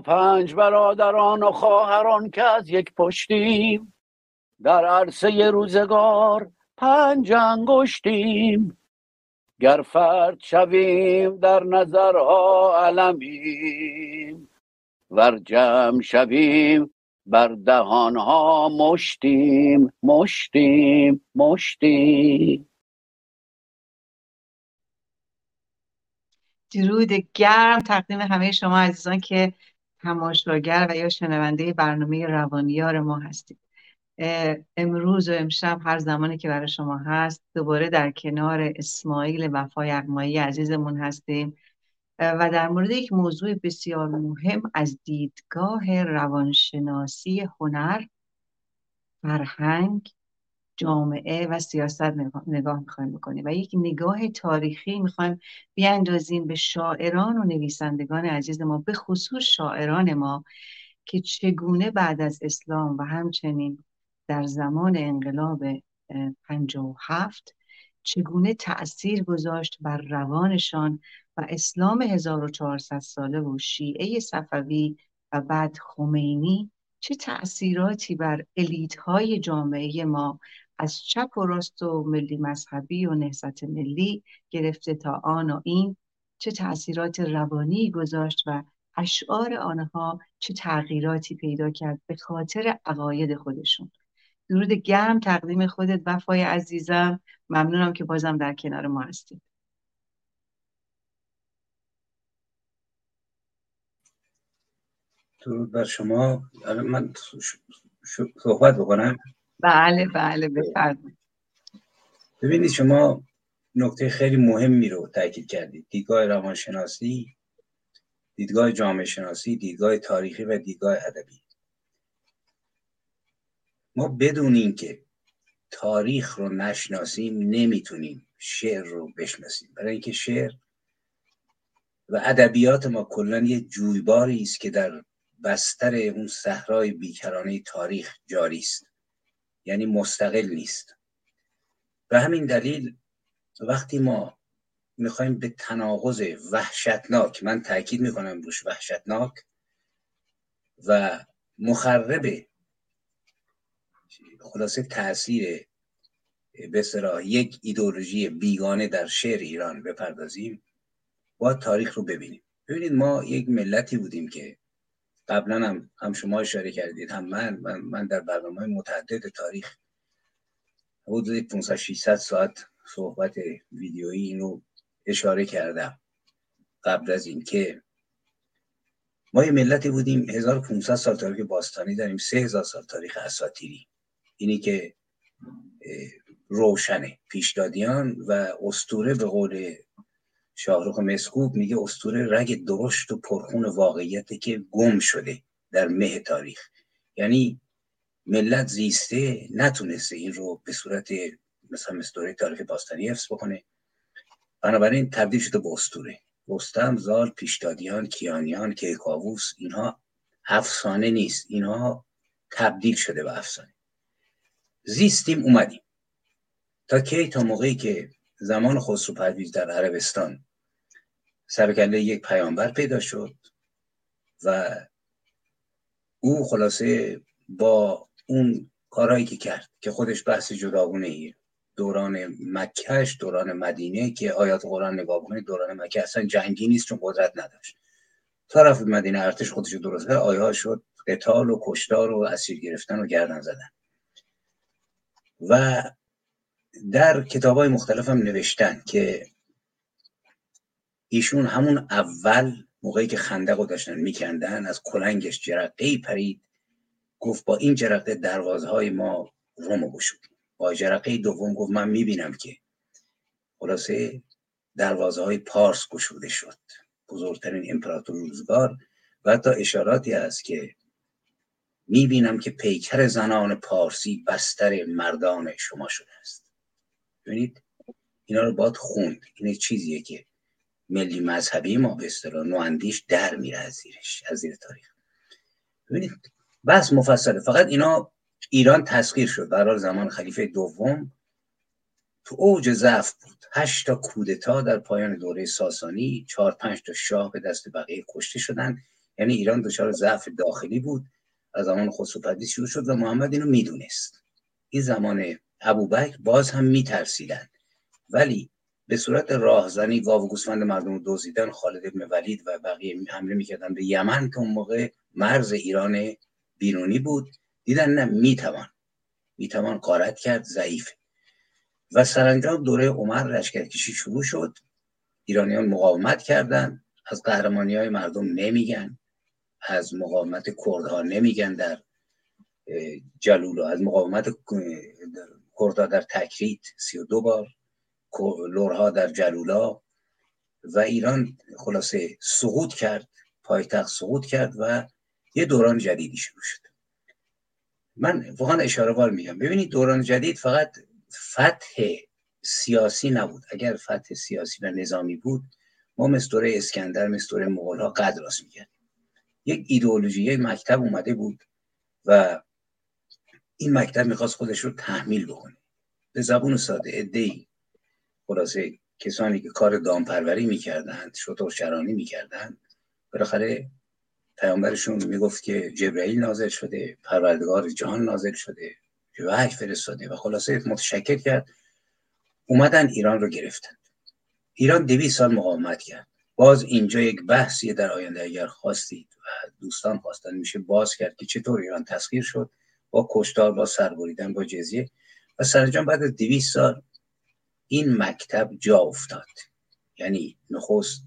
پنج برادران و خواهران که از یک پشتیم. در عرصه روزگار پنج انگشتیم. گر فرد شویم در نظرها علمیم. ور جمع شویم بر دهانها مشتیم مشتیم مشتیم. درود گرم تقدیم همه شما عزیزان که تماشاگر و یا شنونده برنامه روانیار ما هستید. امروز و امشب هر زمانی که برای شما هست دوباره در کنار اسماعیل وفای اقمایی عزیزمون هستیم. و در مورد یک موضوع بسیار مهم از دیدگاه روانشناسی هنر فرهنگ جامعه و سیاست نگاه می‌خوایم بکنیم. و یک نگاه تاریخی می‌خوایم بیاندازیم به شاعران و نویسندگان عزیز ما به خصوص شاعران ما که چگونه بعد از اسلام و همچنین در زمان انقلاب هفت چگونه تأثیر گذاشت بر روانشان و اسلام 1400 ساله و شیعه صفوی و بعد خمینی؟ چه تأثیراتی بر الیت های جامعه ما از چپ و راست و ملی مذهبی و نهضت ملی گرفته تا آن و این چه تأثیرات روانی گذاشت و اشعار آنها چه تغییراتی پیدا کرد به خاطر عقاید خودشون. درود گرم تقدیم خودت وفای عزیزم. ممنونم که بازم در کنار ما هستید. درود بر شما. من صحبت بکنم. بله بله بفرمایید. ببینید شما نکته خیلی مهمی رو تاکید کردید. دیدگاه روانشناسی دیدگاه جامعه شناسی دیدگاه تاریخی و دیدگاه ادبی. ما بدون اینکه تاریخ رو نشناسیم نمی‌تونیم شعر رو بشناسیم. برای اینکه شعر و ادبیات ما کلا یه جویباری است که در بستر اون صحرای بیکرانه تاریخ جاری است. یعنی مستقل نیست. به همین دلیل وقتی ما می‌خوایم به تناقض وحشتناک من تاکید می‌کنم روش وحشتناک و مخرب خلاصه تاثیر به یک ایدولوژی بیگانه در شعر ایران بپردازیم با تاریخ رو ببینیم. ببینید ما یک ملتی بودیم که قبلا هم, هم شما اشاره کردید هم من من, در برنامه متعدد تاریخ حدود 500 600 ساعت صحبت ویدیویی اینو اشاره کردم قبل از این که ما یه ملتی بودیم 1500 سال تاریخ باستانی داریم 3000 سال تاریخ اساطیری. اینی که روشنه پیشدادیان و استوره به قول شاهروخ مسکوب میگه استوره رگ درشت و پرخون واقعیت که گم شده در مه تاریخ. یعنی ملت زیسته نتونسته این رو به صورت مثلا مستوره تاریخ باستانی حفظ بکنه. بنابراین تبدیل شده به استوره رستم زال پیشدادیان کیانیان کیکاووس اینها افسانه نیست. اینها تبدیل شده به افسانه. زیستیم اومدیم. تا کی؟ تا موقعی که زمان خسرو پرویز در عربستان سرکله یک پیامبر پیدا شد و او خلاصه با اون کارهایی که کرد که خودش بحث جداگونه ایه. دوران مکهش دوران مدینه که آیات قرآن نگاه دوران مکه اصلا جنگی نیست چون قدرت نداشت. طرف مدینه ارتش خودش درست کرد آیه شد قتال و کشتار و اسیر گرفتن و گردن زدن. و در کتاب های مختلف هم نوشتن که ایشون همون اول موقعی که خندق رو داشتن میکندن از کلنگش جرقه پرید گفت با این جرقه دروازه های ما روم گشود. با جرقه دوم گفت من می‌بینم که خلاصه دروازه های پارس گشوده شد. بزرگترین امپراتور روزگار و حتی اشاراتی هست که می‌بینم که پیکر زنان پارسی بستر مردان شما شده است. ببینید اینا رو باید خوند. این چیزیه که ملی مذهبی ما به اصطلاح نواندیش در میره از زیرش از زیر تاریخ. ببینید بس مفصله. فقط اینا ایران تسخیر شد. برای زمان خلیفه دوم تو اوج ضعف بود. هشت تا کودتا در پایان دوره ساسانی چهار پنج تا شاه به دست بقیه کشته شدن. یعنی ایران دچار ضعف داخلی بود. از زمان خسروپدی شروع شد و محمد اینو می‌دونست. این زمان ابوبکر باز هم میترسیدن ولی به صورت راهزنی گاو و گوسفند مردم رو دزدیدن خالد ابن ولید و بقیه حمله می‌کردن به یمن که اون موقع مرز ایران بیرونی بود. دیدن نه می‌توان. می‌توان قارت کرد ضعیف. و سرانجام دوره عمر لشکرکشی شروع شد. ایرانیان مقاومت کردند از قهرمانی های مردم نمیگن. از مقاومت کردها نمیگن در جلولا از مقاومت کردها در تکریت سی و دو بار لورها در جلولا و ایران خلاصه سقوط کرد پایتخت سقوط کرد و یه دوران جدیدی شروع شد. من واقعا اشاره بار میگم. ببینید دوران جدید فقط فتح سیاسی نبود. اگر فتح سیاسی و نظامی بود ما مثل دوره اسکندر مثل دوره مغول ها قدر راست یک ایدئولوژی یک مکتب اومده بود و این مکتب می‌خواست خودش رو تحمیل بکنه. به زبون ساده ادهی خلاصه کسانی که کار دامپروری می‌کردند شطور شرانی می‌کردند بالاخره پیامبرشون می‌گفت که جبرئیل نازل شده پروردگار جهان نازل شده وحی فرستاده و خلاصه متشکر کرد. اومدن ایران رو گرفتن. ایران دویست سال مقاومت کرد. باز اینجا یک بحثی در آینده اگر خواستید و دوستان خواستن میشه باز کرد که چطور ایران تسخیر شد. با کشتار با سربریدن با جزیه. و سرجان بعد از دویست سال این مکتب جا افتاد. یعنی نخست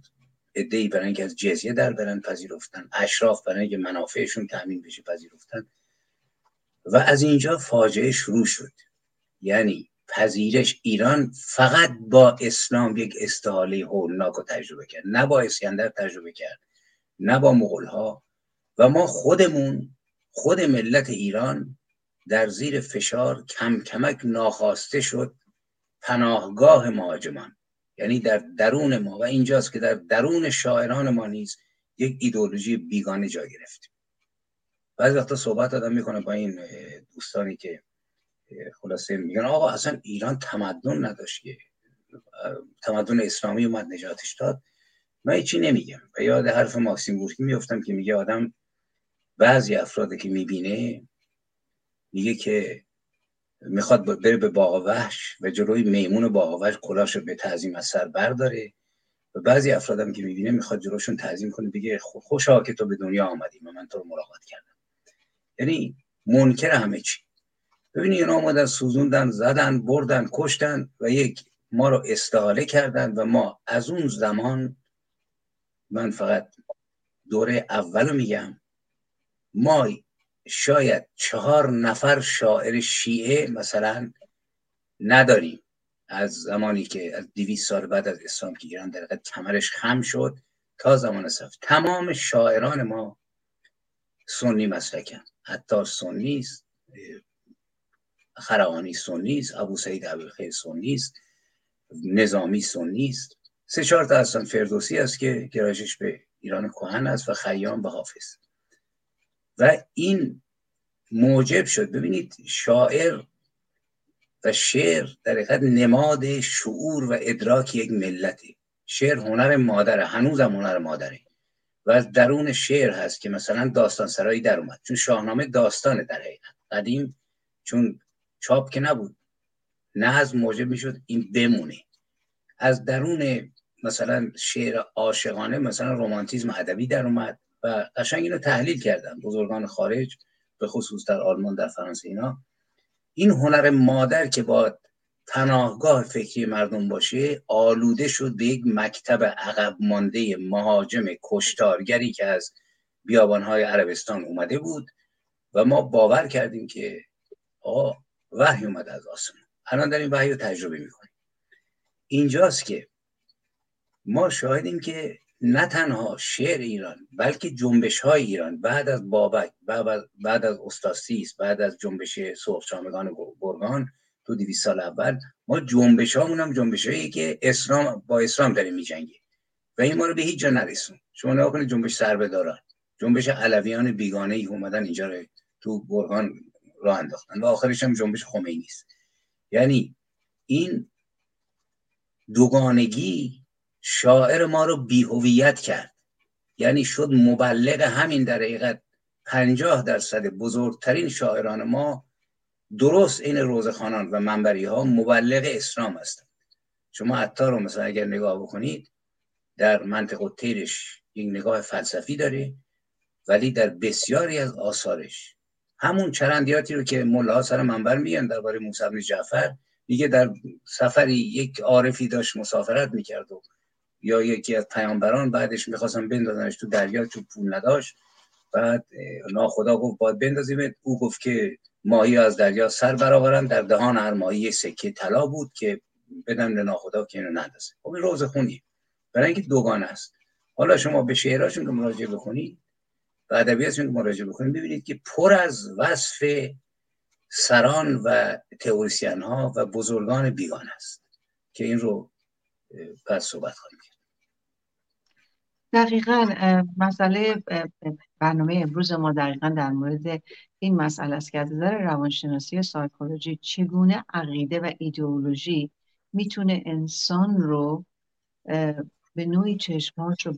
ادهی برای اینکه از جزیه در برن پذیرفتن. اشراف برای اینکه منافعشون تامین بشه پذیرفتن. و از اینجا فاجعه شروع شد. یعنی پذیرش ایران فقط با اسلام یک استحاله هولناک رو تجربه کرد. نه با اسکندر تجربه کرد نه با مغول ها و ما خودمون خود ملت ایران در زیر فشار کم کمک ناخواسته شد پناهگاه مهاجمان یعنی در درون ما و اینجاست که در درون شاعران ما نیز یک ایدولوژی بیگانه جا گرفت. بعضی وقتا صحبت آدم می‌کنه با این دوستانی که خلاصه میگن آقا اصلا ایران تمدن نداشت که. تمدن اسلامی اومد نجاتش داد. من چی نمیگم. و یاد حرف ماکسیم گورکی میفتم که میگه آدم بعضی افراد که می‌بینه میگه که می‌خواد بره به باغ وحش و جلوی میمون باغ وحش کلاش رو به تعظیم از سر برداره. و بعضی افرادم که می‌بینه می‌خواد جلوشون تعظیم کنه بگه خوشا که تو به دنیا آمدی و من تو رو ملاقات کردم. یعنی منکر همه چی. ببینید اینا آمدن سوزوندن زدن بردن کشتن و یک ما رو استحاله کردن و ما از اون زمان من فقط دوره اولو میگم. ما شاید چهار نفر شاعر شیعه مثلا نداریم. از زمانی که از دیویس سال بعد از اسلام که ایران در کمرش خم شد تا زمان صف. تمام شاعران ما سنی مسلکن. حتی سنی است خرعانی سنی است ابو سعید ابوالخیر سنی است نظامی سنی است. سه چهار تا اصلا فردوسی است که گرایشش به ایران کهن است و خیام به حافظ. و این موجب شد. ببینید شاعر و شعر در حقیقت نماد شعور و ادراک یک ملتی. شعر هنر مادره هنوز هم هنر مادره. و از درون شعر هست که مثلا داستان سرایی در اومد. چون شاهنامه داستانه در حقیقت. قدیم چون چاپ که نبود نه از موجب می‌شد این بمونه. از درون مثلا شعر عاشقانه مثلا رومانتیزم ادبی در اومد. قشنگ اینو تحلیل کردن بزرگان خارج به خصوص در آلمان در فرانسه اینا. این هنر مادر که با پناهگاه فکری مردم باشه آلوده شد به یک مکتب عقب مانده مهاجم کشتارگری که از بیابانهای عربستان اومده بود و ما باور کردیم که آقا وحی اومده از آسمان. الان داریم وحی رو تجربه می‌کنیم. اینجاست که ما شاهدیم که نه تنها شعر ایران بلکه جنبش های ایران بعد از بابک بعد از استاسیس بعد از جنبش سرخشامگان گرگان تو دیویس سال اول ما جنبش هامون هم جنبش هایی که اسلام با اسلام داریم میجنگه و این ما رو به هیچ جا نرسون شما نگاه کنید جنبش سربداران جنبش علویان بیگانه ای اومدن اینجا رو تو گرگان راه انداختن. و آخرش هم جنبش خمینی است. یعنی این دوگانگی شاعر ما رو بیهویت کرد. یعنی شد مبلغ همین در حقیقت پنجاه درصد بزرگترین شاعران ما درست این روزخانان و منبری ها مبلغ اسلام هستند. شما عطار رو مثلا اگر نگاه بکنید در منطق و تیرش یک نگاه فلسفی داره ولی در بسیاری از آثارش. همون چرندیاتی رو که ملاها سر منبر میگن درباره موسی جعفر میگه در سفری یک عارفی داشت مسافرت می‌کرد و یا یکی از پیامبران بعدش می‌خواستم بندازنش تو دریا تو پول نداشت. بعد ناخدا گفت باید بندازیم او گفت که ماهی از دریا سر برآورن در دهان هر ماهی سکه طلا بود که بدن به ناخدا که اینو نندازه. خب این روز خونی. برای اینکه دوگان است. حالا شما به شعرهاشون که مراجعه بکنید. و ادبیاتشون که مراجعه بکنید. ببینید که پر از وصف سران و تئوریسین ها و بزرگان بیگان است که این رو پس صحبت خواهیم کرد. دقیقا مسئله برنامه امروز ما دقیقا در مورد این مسئله است که از نظر روانشناسی سایکولوژی چگونه عقیده و ایدئولوژی می‌تونه انسان رو به نوعی چشمهاش رو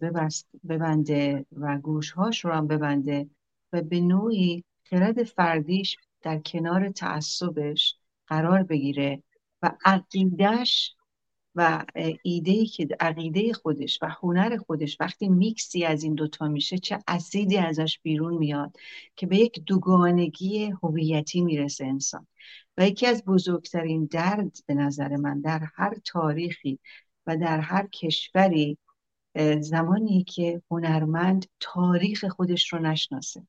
ببنده و گوشهاش رو هم ببنده و به نوعی خرد فردیش در کنار تعصبش قرار بگیره و عقیدهش و ایده که عقیده خودش و هنر خودش وقتی میکسی از این دوتا میشه چه اسیدی ازش بیرون میاد که به یک دوگانگی هویتی می‌رسه انسان. و یکی از بزرگترین درد به نظر من در هر تاریخی و در هر کشوری زمانی که هنرمند تاریخ خودش رو نشناسه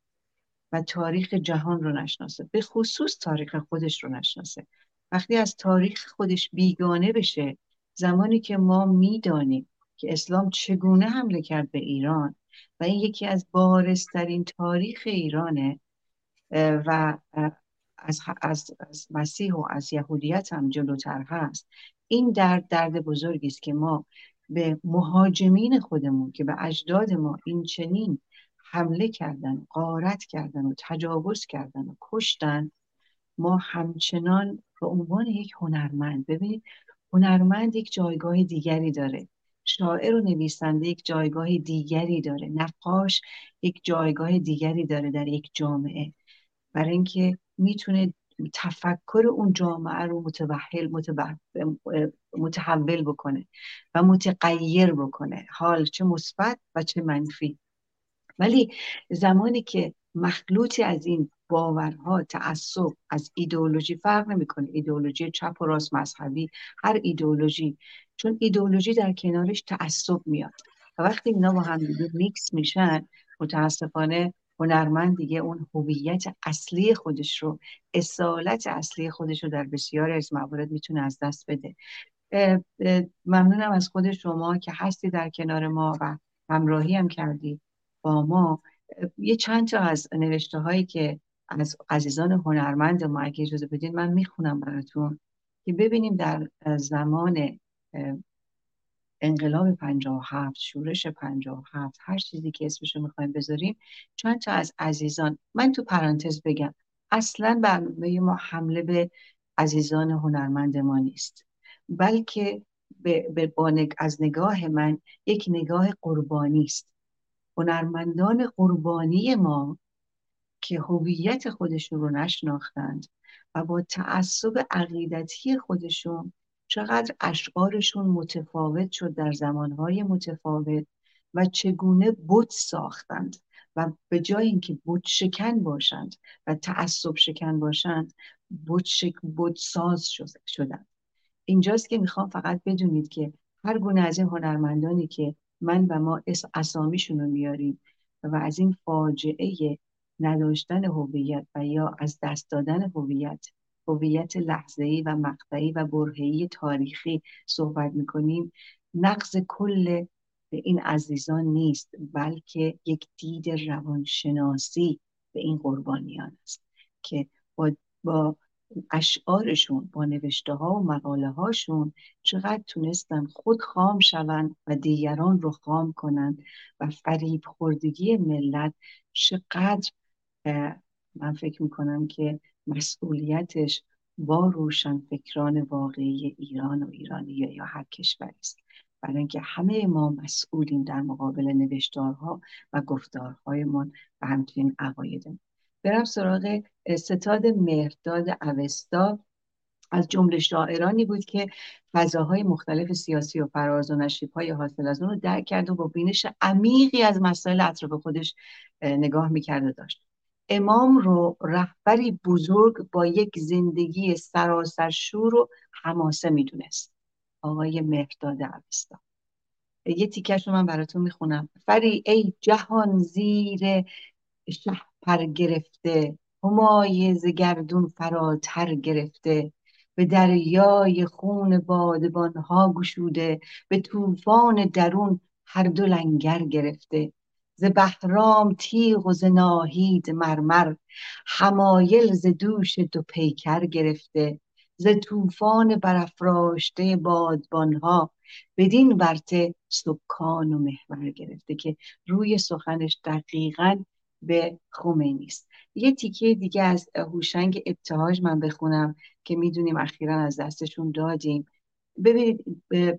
و تاریخ جهان رو نشناسه به خصوص تاریخ خودش رو نشناسه. وقتی از تاریخ خودش بیگانه بشه زمانی که ما می‌دانیم که اسلام چگونه حمله کرد به ایران و این یکی از بارسترین تاریخ ایرانه و از, از, از مسیح و از یهودیت هم جلوتر هست این درد درد بزرگی است که ما به مهاجمین خودمون که به اجداد ما این چنین حمله کردن قارت کردن و تجاوز کردن و کشتن ما همچنان به عنوان یک هنرمند ببینید هنرمند یک جایگاه دیگری داره. شاعر و نویسنده یک جایگاه دیگری داره. نقاش یک جایگاه دیگری داره در یک جامعه. برای اینکه می‌تونه تفکر اون جامعه رو متوحل متحول بکنه و متغیر بکنه. حال چه مثبت و چه منفی. ولی زمانی که مخلوطی از این باورها تعصب از ایدئولوژی فرق نمی‌کنه. ایدئولوژی چپ و راست مذهبی هر ایدئولوژی. چون ایدئولوژی در کنارش تعصب میاد. و وقتی اینا با هم میکس میشن متاسفانه هنرمند دیگه اون هویت اصلی خودش رو اصالت اصلی خودش رو در بسیاری از موارد می‌تونه از دست بده. ممنونم از خود شما که هستی در کنار ما و همراهی هم کردی با ما. یه چند تا از نوشته هایی که از عزیزان هنرمند ما اگه اجازه بدین من می‌خونم براتون که ببینیم در زمان انقلاب 57 شورش 57 هر چیزی که اسمشو می‌خوایم بذاریم چند تا از عزیزان من تو پرانتز بگم اصلا برنامه ما حمله به عزیزان هنرمند ما نیست بلکه به از نگاه من یک نگاه قربانی است. هنرمندان قربانی ما که هویت خودشون رو نشناختند و با تعصب عقیدتی خودشون چقدر اشعارشون متفاوت شد در زمانهای متفاوت و چگونه بت ساختند و به جای اینکه بت شکن باشند و تعصب شکن باشند بت, شک... ساز شدند. اینجاست که می‌خوام فقط بدونید که هر گونه از این هنرمندانی که من و ما اسامیشون رو میاریم و از این فاجعه نداشتن هویت و یا از دست دادن هویت هویت لحظه‌ای و مقطعی و برهه‌ای تاریخی صحبت می‌کنیم. نقض کل این عزیزان نیست بلکه یک دید روانشناسی به این قربانیان است که با, با اشعارشون با نوشته ها و مقاله هاشون چقدر تونستن خود خام شوند و دیگران رو خام کنند و فریب خوردگی ملت چقدر من فکر می‌کنم که مسئولیتش با روشن فکران واقعی ایران و ایرانی یا هر کشوری است. برای اینکه همه ما مسئولیم در مقابل نوشتارها و گفتارهایمان و همچنین عقایدمون. برم سراغ ستاد مهرداد اوستا. از جمله شاعرانی بود که فضاهای مختلف سیاسی و فراز و نشیب های حاصل از اون رو درک کرد و با بینش عمیقی از مسائل اطراف خودش نگاه می‌کرده داشت. امام رو رهبری بزرگ با یک زندگی سراسر شور و حماسه می‌دونست. آقای مهرداد اوستا. یه تیکش رو من براتون می‌خونم. فری ای جهان زیر پر گرفته همای زگردون فراتر گرفته. به دریای خون بادبان ها گشوده به طوفان درون هر دو لنگر گرفته. ز بهرام تیغ و ز ناهید مرمر حمایل ز دوش دو پیکر گرفته. ز طوفان برافراشته بادبان ها بدین ورته سکان و محور گرفته که روی سخنش دقیقا به خمینی است یه تیکه دیگه از هوشنگ ابتهاج من بخونم که می‌دونیم اخیرا از دستشون دادیم. ببینید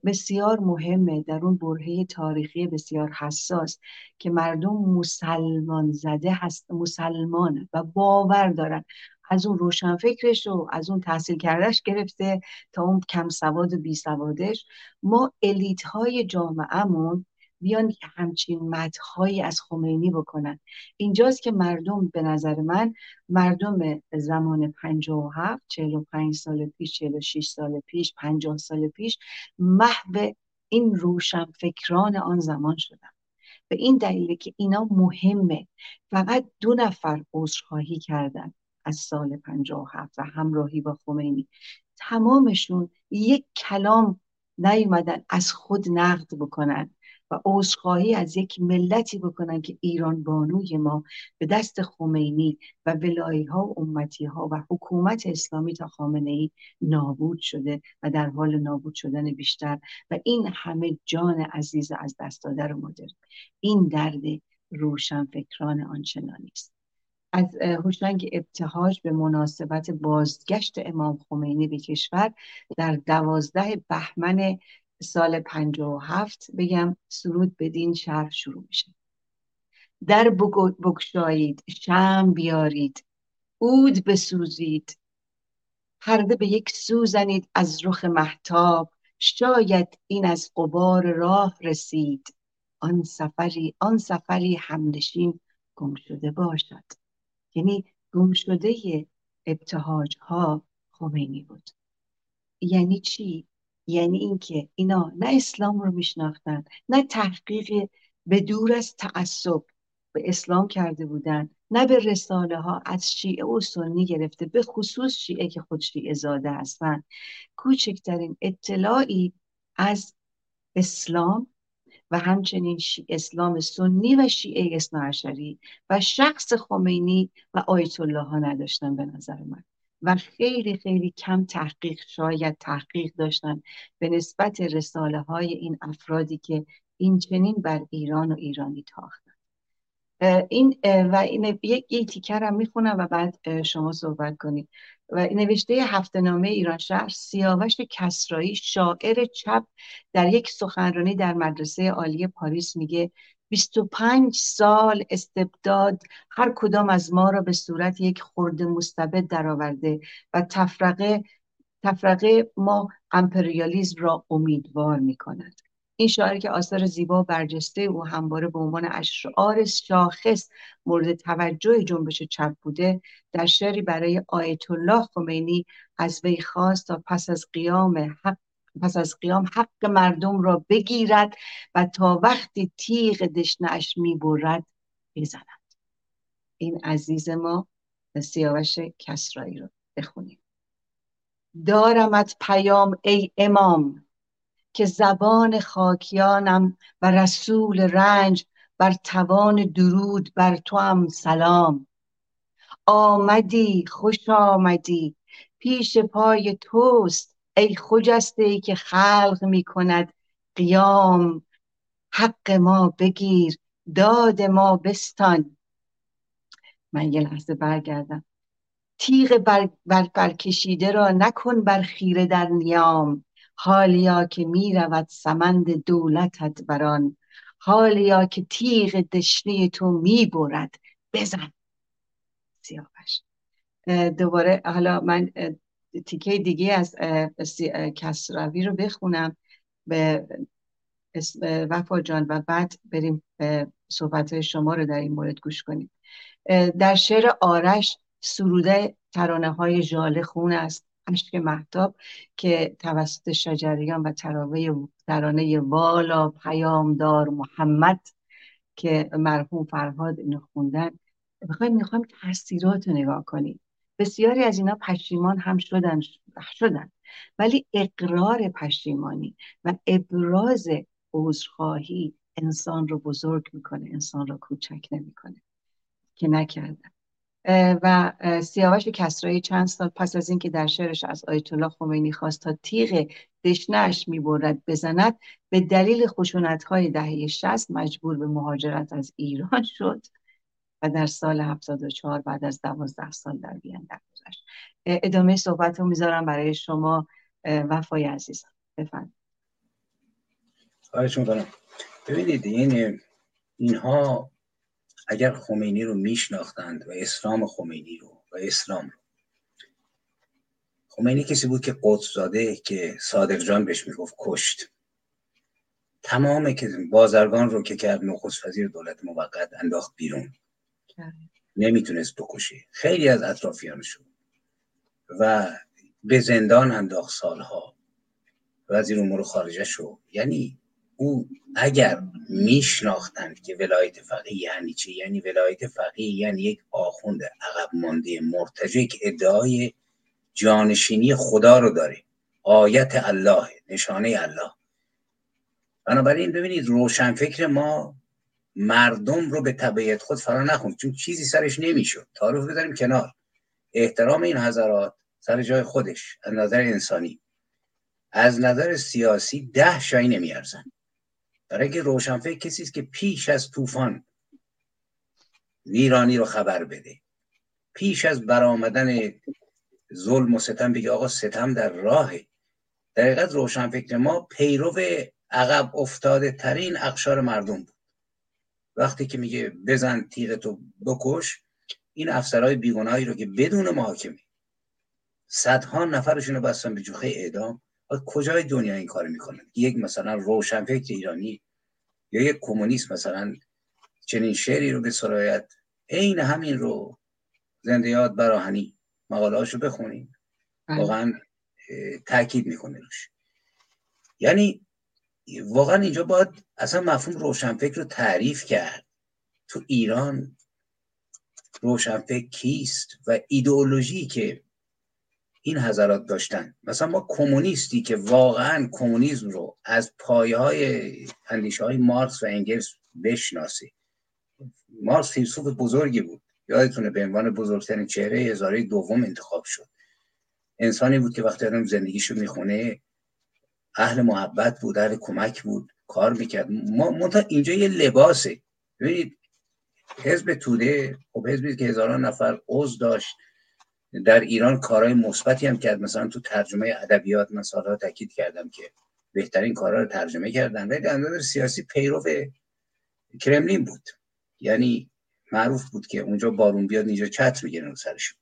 بسیار مهمه در اون برهه تاریخی بسیار حساس که مردم مسلمان زده هست مسلمان و باور دارن. از اون روشنفکرش و از اون تحصیل کردش گرفته تا اون کم سواد و بی سوادش. ما الیت های جامعهمون بیان همچین مدهایی از خمینی بکنن. اینجاست که مردم به نظر من مردم زمان 57 45 سال پیش 46 سال پیش 50 سال پیش محو این روشن فکران آن زمان شدن. به این دلیل که اینا مهمه. فقط دو نفر عذرخواهی کردن از سال 57 و همراهی با خمینی. تمامشون یک کلام نیومدن از خود نقد بکنن. و عذرخواهی از یک ملتی بکنن که ایران بانوی ما به دست خمینی و ولایی ها و امتی ها و حکومت اسلامی تا خامنه ای نابود شده و در حال نابود شدن بیشتر و این همه جان عزیز از دست داده رو ما این درد روشن فکران آنچنانی است. از هوشنگ ابتهاج به مناسبت بازگشت امام خمینی به کشور در دوازده بهمن سال هفت بگم سرود بدین شهر شروع میشه. در بگشایید شم بیارید اود بسوزید. پرده به یک سو زنید از رخ محتاب شاید این از قبار راه رسید. آن سفری آن سفری همنشین گم شده باشد. یعنی گم شده ابتهاج ها خمینی بود. یعنی چی؟ یعنی اینکه اینا نه اسلام رو میشناختن نه تحقیق به دور از تعصب به اسلام کرده بودن نه به رساله ها از شیعه و سنی گرفته به خصوص شیعه که خود شیعه زاده هستن. کوچکترین اطلاعی از اسلام و همچنین شی اسلام سنی و شیعه اثناعشری و شخص خمینی و آیت الله ها نداشتن به نظر من. و خیلی خیلی کم تحقیق شاید تحقیق داشتن به نسبت رساله های این افرادی که این چنین بر ایران و ایرانی تاختن. این و این یک تیکر هم می‌خونم و بعد شما صحبت کنید. و نوشته هفته نامه ایران شهر سیاوش کسرایی شاعر چپ در یک سخنرانی در مدرسه عالی پاریس میگه 25 سال استبداد هر کدام از ما را به صورت یک خورده مستبد درآورده و تفرقه تفرقه ما امپریالیزم را امیدوار می کند این شاعر که آثار زیبا برجسته او همواره به عنوان اشعار شاخص مورد توجه جنبش چپ بوده در شعری برای آیت الله خمینی از وی خواست تا پس از قیام حق پس از قیام حق مردم را بگیرد و تا وقتی تیغ دشنش می‌برد بزند. این عزیز ما سیاوش کسرایی رو بخونیم. دارمت پیام ای امام که زبان خاکیانم و رسول رنج بر توان درود بر تو هم سلام. آمدی خوش آمدی پیش پای توست ای خجسته ای که خلق می کند قیام. حق ما بگیر داد ما بستان. من یه لحظه برگردم. تیغ بر, بر, برکشیده را نکن بر خیره در نیام. حالیا که می رود سمند دولتت بران حالیا که تیغ دشنه تو می برد بزن. سیاوش. دوباره حالا من تیکه دیگه از کسروی رو بخونم. به وفا جان و بعد بریم صحبت شما رو در این مورد گوش کنیم. در شعر آرش سروده ترانه های جاله خون است. عشق محتاب که توسط شجریان و ترانه والا پیامدار محمد که مرحوم فرهاد اینو خوندن. بخوایم می‌خوایم تاثیرات رو نگاه کنیم. بسیاری از اینا پشیمان هم شدن شدن. ولی اقرار پشیمانی و ابراز عذرخواهی انسان رو بزرگ می‌کنه انسان رو کوچک نمی‌کنه. که نکردن. و سیاوش کسرایی چند سال پس از اینکه در شعرش از آیت الله خمینی خواست تا تیغ دشنهش می‌برد بزند به دلیل خشونت های دهه 60 مجبور به مهاجرت از ایران شد. و در سال 74 بعد از 12 سال در وین درگذشت ادامه صحبت رو می‌ذارم برای شما وفای عزیزم بفرمایید. خواهش می‌کنم. ببینید این اینها اگر خمینی رو میشناختند و اسلام خمینی رو و اسلام خمینی کسی بود که قدس زاده که صادق جان بهش می‌گفت کشت. تمام که بازرگان رو که کرد نخست وزیر دولت موقت انداخت بیرون. نمی‌تونست بکشه. خیلی از اطرافیانشو و به زندان انداخت سالها. وزیر امور خارجه شو یعنی او اگر میشناختند که ولایت فقیه یعنی چی؟ یعنی ولایت فقیه یعنی یک آخوند عقب مانده مرتجع که ادعای جانشینی خدا رو داره. آیت الله نشانه الله. بنابراین ببینید روشنفکر ما مردم رو به طبیعت خود فرا نخوند چون چیزی سرش نمی‌شد. تعارف بذاریم کنار. احترام این حضرات سر جای خودش از نظر انسانی. از نظر سیاسی ده شایی نمیارزن. برای که روشنفکر کسی است که پیش از طوفان ویرانی رو خبر بده. پیش از برآمدن ظلم و ستم بگه آقا ستم در راهه. در حقیقت روشنفکر ما پیرو عقب افتاده ترین اقشار مردم بود. وقتی که میگه بزن تیغتو بکش این افسرهای بیگناهی رو که بدون محاکمه صدها نفرشون رو بستن به جوخه اعدام کجای دنیا این کار می‌کنن یک مثلا روشنفکر ایرانی یا یک کمونیست مثلا چنین شعری رو به سرایت عین همین رو زنده یاد براهنی مقاله رو بخونیم بله. واقعا تاکید می‌کنه روش یعنی واقعا اینجا باید اصلا مفهوم روشنفکر رو تعریف کرد. تو ایران روشنفکر کیست و ایدئولوژی که این حضرات داشتن؟ مثلا ما کمونیستی که واقعا کمونیسم رو از پایه های اندیشه های مارکس و انگلس بشناسه. مارکس فیلسوف بزرگی بود. یادتونه به عنوان بزرگترین چهره هزاره دوم انتخاب شد. انسانی بود که وقتی آدم زندگیشو می‌خونه اهل محبت بود اهل کمک بود کار می‌کرد. ما اینجا یه لباسه. ببینید حزب توده خب حزبی که هزاران نفر عضو داشت. در ایران کارهای مثبتی هم کرد. مثلا تو ترجمه ادبیات من سالها تاکید کردم که بهترین کارها رو ترجمه کردن. ولی در سیاسی پیرو کرملین بود. یعنی معروف بود که اونجا بارون بیاد اینجا چتر می‌گیرن سرشون.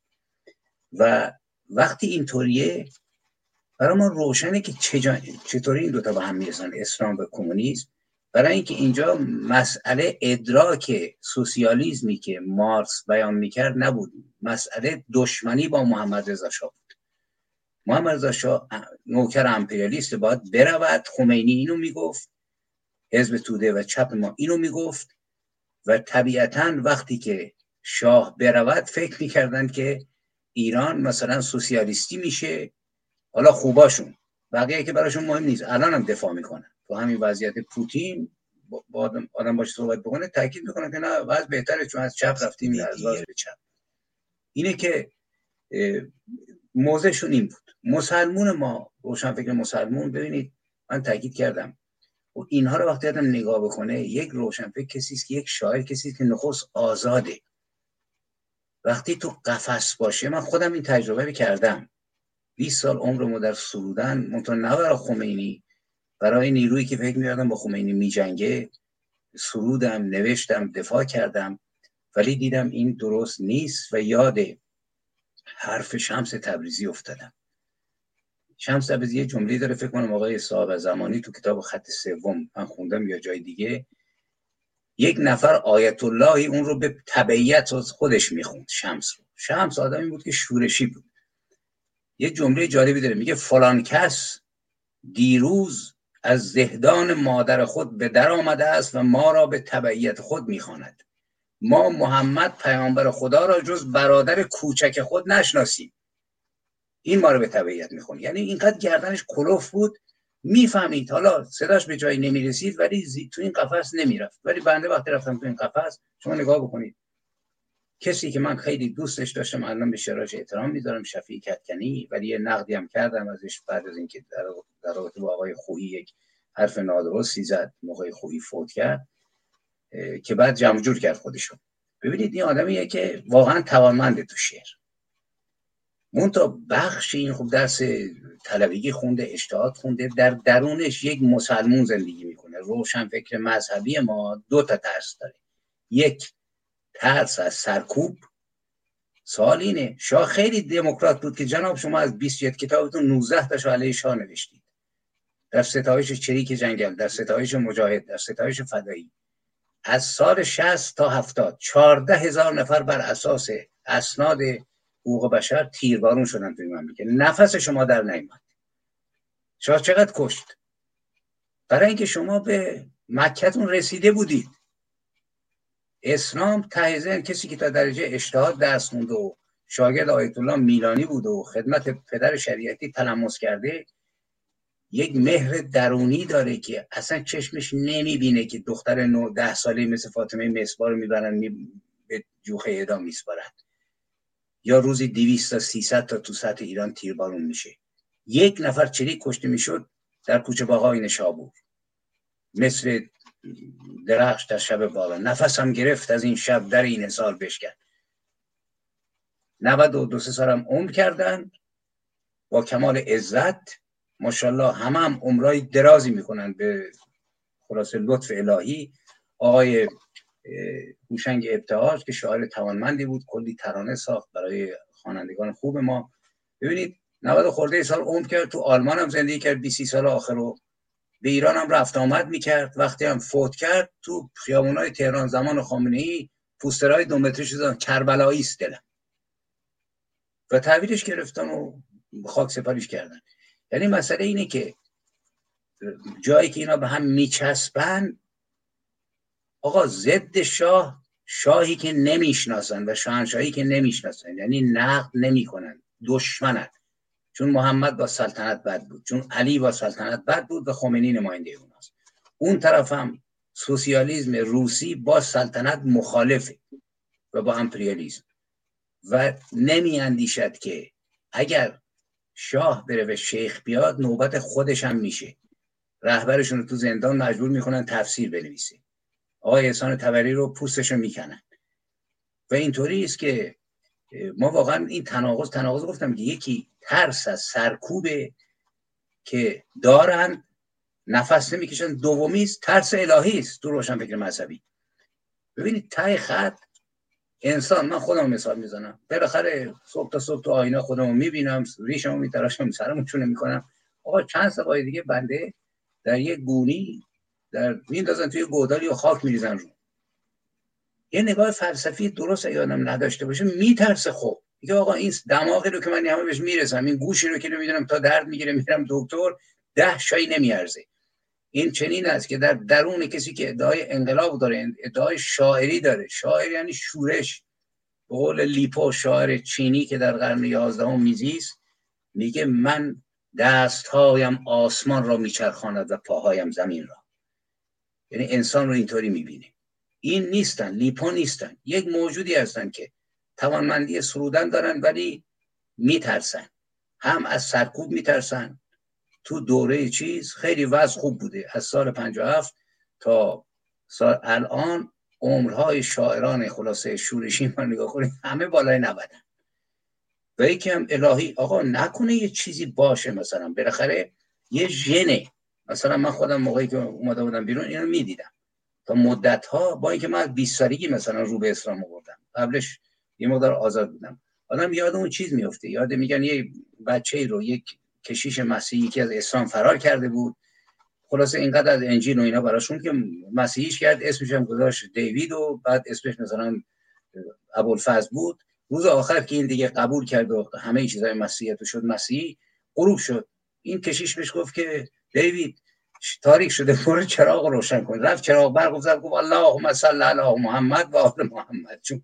و وقتی اینطوریه برای ما روشنه که چطوری این دوتا با هم می‌رسن اسلام و کمونیسم. برای اینکه اینجا مسئله ادراک سوسیالیزمی که مارکس بیان می‌کرد نبود. مسئله دشمنی با محمد رضا شاه بود. محمد رضا شاه نوکر امپریالیست باید برود. خمینی اینو می‌گفت. حزب توده و چپ ما اینو می‌گفت. و طبیعتا وقتی که شاه برود فکر می‌کردن که ایران مثلا سوسیالیستی میشه. حالا خوباشون. بقیه که براشون مهم نیست. الان هم دفاع می‌کنن. تو همین وضعیت پوتین با آدم باشه صحبت بکنه تاکید می‌کنه که نه وضع بهتره چون از چپ رفتیم از به چپ. اینه که موضعشون این بود. مسلمون ما روشن فکر مسلمون ببینید من تاکید کردم. و اینها رو وقتی آدم نگاه بکنه یک روشن فکر کسی است که یک شاعر کسی است که نخست آزاده. وقتی تو قفس باشه من خودم این تجربه کردم. 20 سال عمرمو در سرودن منتها نه برای خمینی برای نیرویی که فکر میادم با خمینی میجنگه. سرودم نوشتم دفاع کردم ولی دیدم این درست نیست و یاد حرف شمس تبریزی افتادم. شمس تبریزی یه جمله داره فکر کنم آقای صاحب زمانی تو کتاب خط سوم من خوندم یا جای دیگه. یک نفر آیت اللهی اون رو به تبعیت از خودش می‌خوند شمس رو. شمس آدمی بود که شورشی بود. یه جمله جالبی داره. میگه فلان کس دیروز از زهدان مادر خود به در آمده است و ما را به تبعیت خود می‌خواند. ما محمد پیامبر خدا را جز برادر کوچک خود نشناسیم. این ما رو به تبعیت می‌خونه یعنی اینقدر گردنش کلوف بود. می‌فهمید. حالا صداش به جایی نمی‌رسید ولی تو این قفس نمی‌رفت. ولی بنده وقتی رفتم تو این قفس شما نگاه بکنید. کسی که من خیلی دوستش داشتم الان به شراج احترام می‌ذارم شفیع کتکنی ولی یه نقدی هم کردم ازش بعد از اینکه در رابطه با آقای خویی یک حرف نادرستی زد موقع خویی فوت کرد که بعد جمع جور کرد خودشون ببینید این آدمیه که واقعا توانمنده تو شعر. تا بخش این خوب درس طلبگی خونده اشتهاد خونده در درونش یک مسلمون زندگی می‌کنه. روشن فکر مذهبی ما دو تا ترس داره. یک ترس از سرکوب. سوال اینه شاه خیلی دموکرات بود که جناب شما از 21 کتابتون 19 تاش علیه شاه نوشتید. در ستایش چریک جنگل در ستایش مجاهد در ستایش فدایی. از سال 60 تا 70 14 هزار نفر بر اساس اسناد حقوق بشر تیربارون شدن توی مملکت. نفس شما در نیامد. شاه چقدر کشت؟ برای اینکه شما به مکتون رسیده بودید. اسلام ته کسی که تا درجه اجتهاد دست مونده و شاگرد آیت الله میلانی بود و خدمت پدر شریعتی تلمس کرده یک مهر درونی داره که اصلا چشمش نمی‌بینه که دختر نو ده ساله مثل فاطمه مصبا رو می‌برن می به جوخه اعدام میسپارن. یا روزی دیویست تا سیصد تا تو سطح ایران تیربارون میشه. یک نفر چریک کشته می‌شد در کوچه باقای نشابور. مثل درخش در شب بالا نفسم گرفت از این شب در این حسال بشکن. 92 دو سه سالم عمر کردن. با کمال عزت ماشاءالله همه هم عمرای درازی می‌کنن به خلاصه لطف الهی. آقای هوشنگ ابتهاج که شاعر توانمندی بود کلی ترانه ساخت برای خوانندگان خوب ما. ببینید 90 خورده سال عمر کرد تو آلمان هم زندگی کرد 20 سال آخر رو به ایران هم رفت آمد می‌کرد وقتی هم فوت کرد تو خیابونای تهران زمان خامنه ای پوسترهای دو متری شدن کربلایی است دلم. و تحویلش گرفتن و خاک سپاریش کردن. یعنی مسئله اینه که جایی که اینا به هم میچسبن آقا ضد شاه شاهی که نمی‌شناسن و شاهنشاهی که نمی‌شناسن یعنی نقد نمی‌کنن دشمنن. چون محمد با سلطنت بد بود چون علی با سلطنت بد بود و خمینی نماینده اوناست. اون طرف هم سوسیالیزم روسی با سلطنت مخالفه و با امپریالیزم و نمی اندیشد که اگر شاه بره به شیخ بیاد نوبت خودش هم میشه. رهبرشون رو تو زندان مجبور می‌کنن تفسیر بنویسه. آقای احسان تبری رو پوستش رو می‌کنن. و اینطوری است که ما واقعا این تناقض تناقض گفتم که یکی ترس از سرکوبه که دارن نفس نمی‌کشن. دومی ترس الهی است. تو روشن فکر مذهبی. ببینید تای خط انسان من خودم مثال می‌زنم. بالاخره صبح تا صبح تو آینه خودمو می‌بینم ریشمو میتراشم سرمو چونه می‌کنم. آقا چند سال دیگه بنده در یه گونی در میندازن توی گودالی و خاک میریزن رو. یه نگاه فلسفی درست یادم نداشته باشه میترسه خب. میگه آقا این دماغی رو که من همه بهش می‌رسم این گوشی رو که نمی‌دونم تا درد می‌گیره میرم دکتر ده شایی نمیارزه. این چنین است که در درون کسی که ادعای انقلاب داره ادعای شاعری داره. شاعر یعنی شورش. به قول لیپو شاعر چینی که در قرن یازدهم میزیست میگه من دستهایم آسمان را میچرخاند و پاهایم زمین را. یعنی انسان رو اینطوری می‌بینه. این نیستن لیپو نیستن. یک موجودی هستن که توانمندی سرودن دارن ولی میترسن. هم از سرکوب میترسن. تو دوره چیز خیلی وضع خوب بوده. از سال 57 تا سال الان عمرهای شاعران خلاصه شورشی ما نگاه کنید همه بالای 90 و یکی هم الهی آقا نکنه یه چیزی باشه مثلا. بالاخره یه ژنه مثلا من خودم موقعی که اومده بودم بیرون اینو می‌دیدم. تا مدت ها با اینکه من 20 سالگی مثلا رو به اسلام آوردم. قبلش یه مقدار آزاد بودم. آدم یاد اون چیز میفته یاد میگن یه بچه رو یک کشیش مسیحی که از اسلام فرار کرده بود. خلاصه اینقدر از انجیل و اینا براشون که مسیحیش کرد اسمش هم گذاشت دیوید و بعد اسمش مثلا ابوالفضل بود. روز آخر که این دیگه قبول کرد و همه چیزای مسیحیت شد مسیحی غروب شد. این کشیش بهش گفت که دیوید تاریک شده برو چراغ روشن کن. رفت چراغ برق زد گفت اللهم صل علی محمد و آل محمد. چون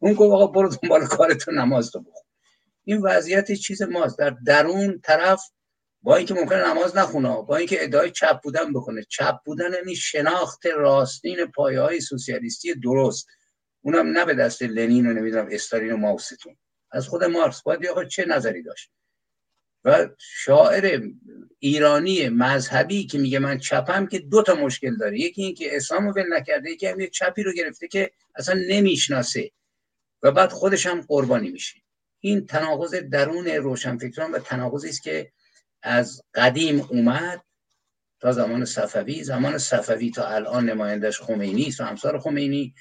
اون گفت آقا برو دنبال کارتو نماز تو بخون. این وضعیت چیز ماست. در درون طرف با اینکه ممکنه نماز نخونه با اینکه ادعای چپ بودن بکنه. چپ بودن یعنی شناخت راستین پایه های سوسیالیستی درست. اونم نه به دست لنین و نمی‌دونم استالین و ماوستون. از خود مارکس. باید آقا چه نظری داشت؟ و شاعر ایرانی مذهبی که میگه من چپم که دو تا مشکل داره. یکی این که اسلام ول نکرده یکی هم یک چپی رو گرفته که اصلا نمی‌شناسه و بعد خودش هم قربانی میشه. این تناقض درون روشنفکران و تناقضی است که از قدیم اومد تا زمان صفوی. زمان صفوی تا الان نمایندش خمینی است و همسار خمینی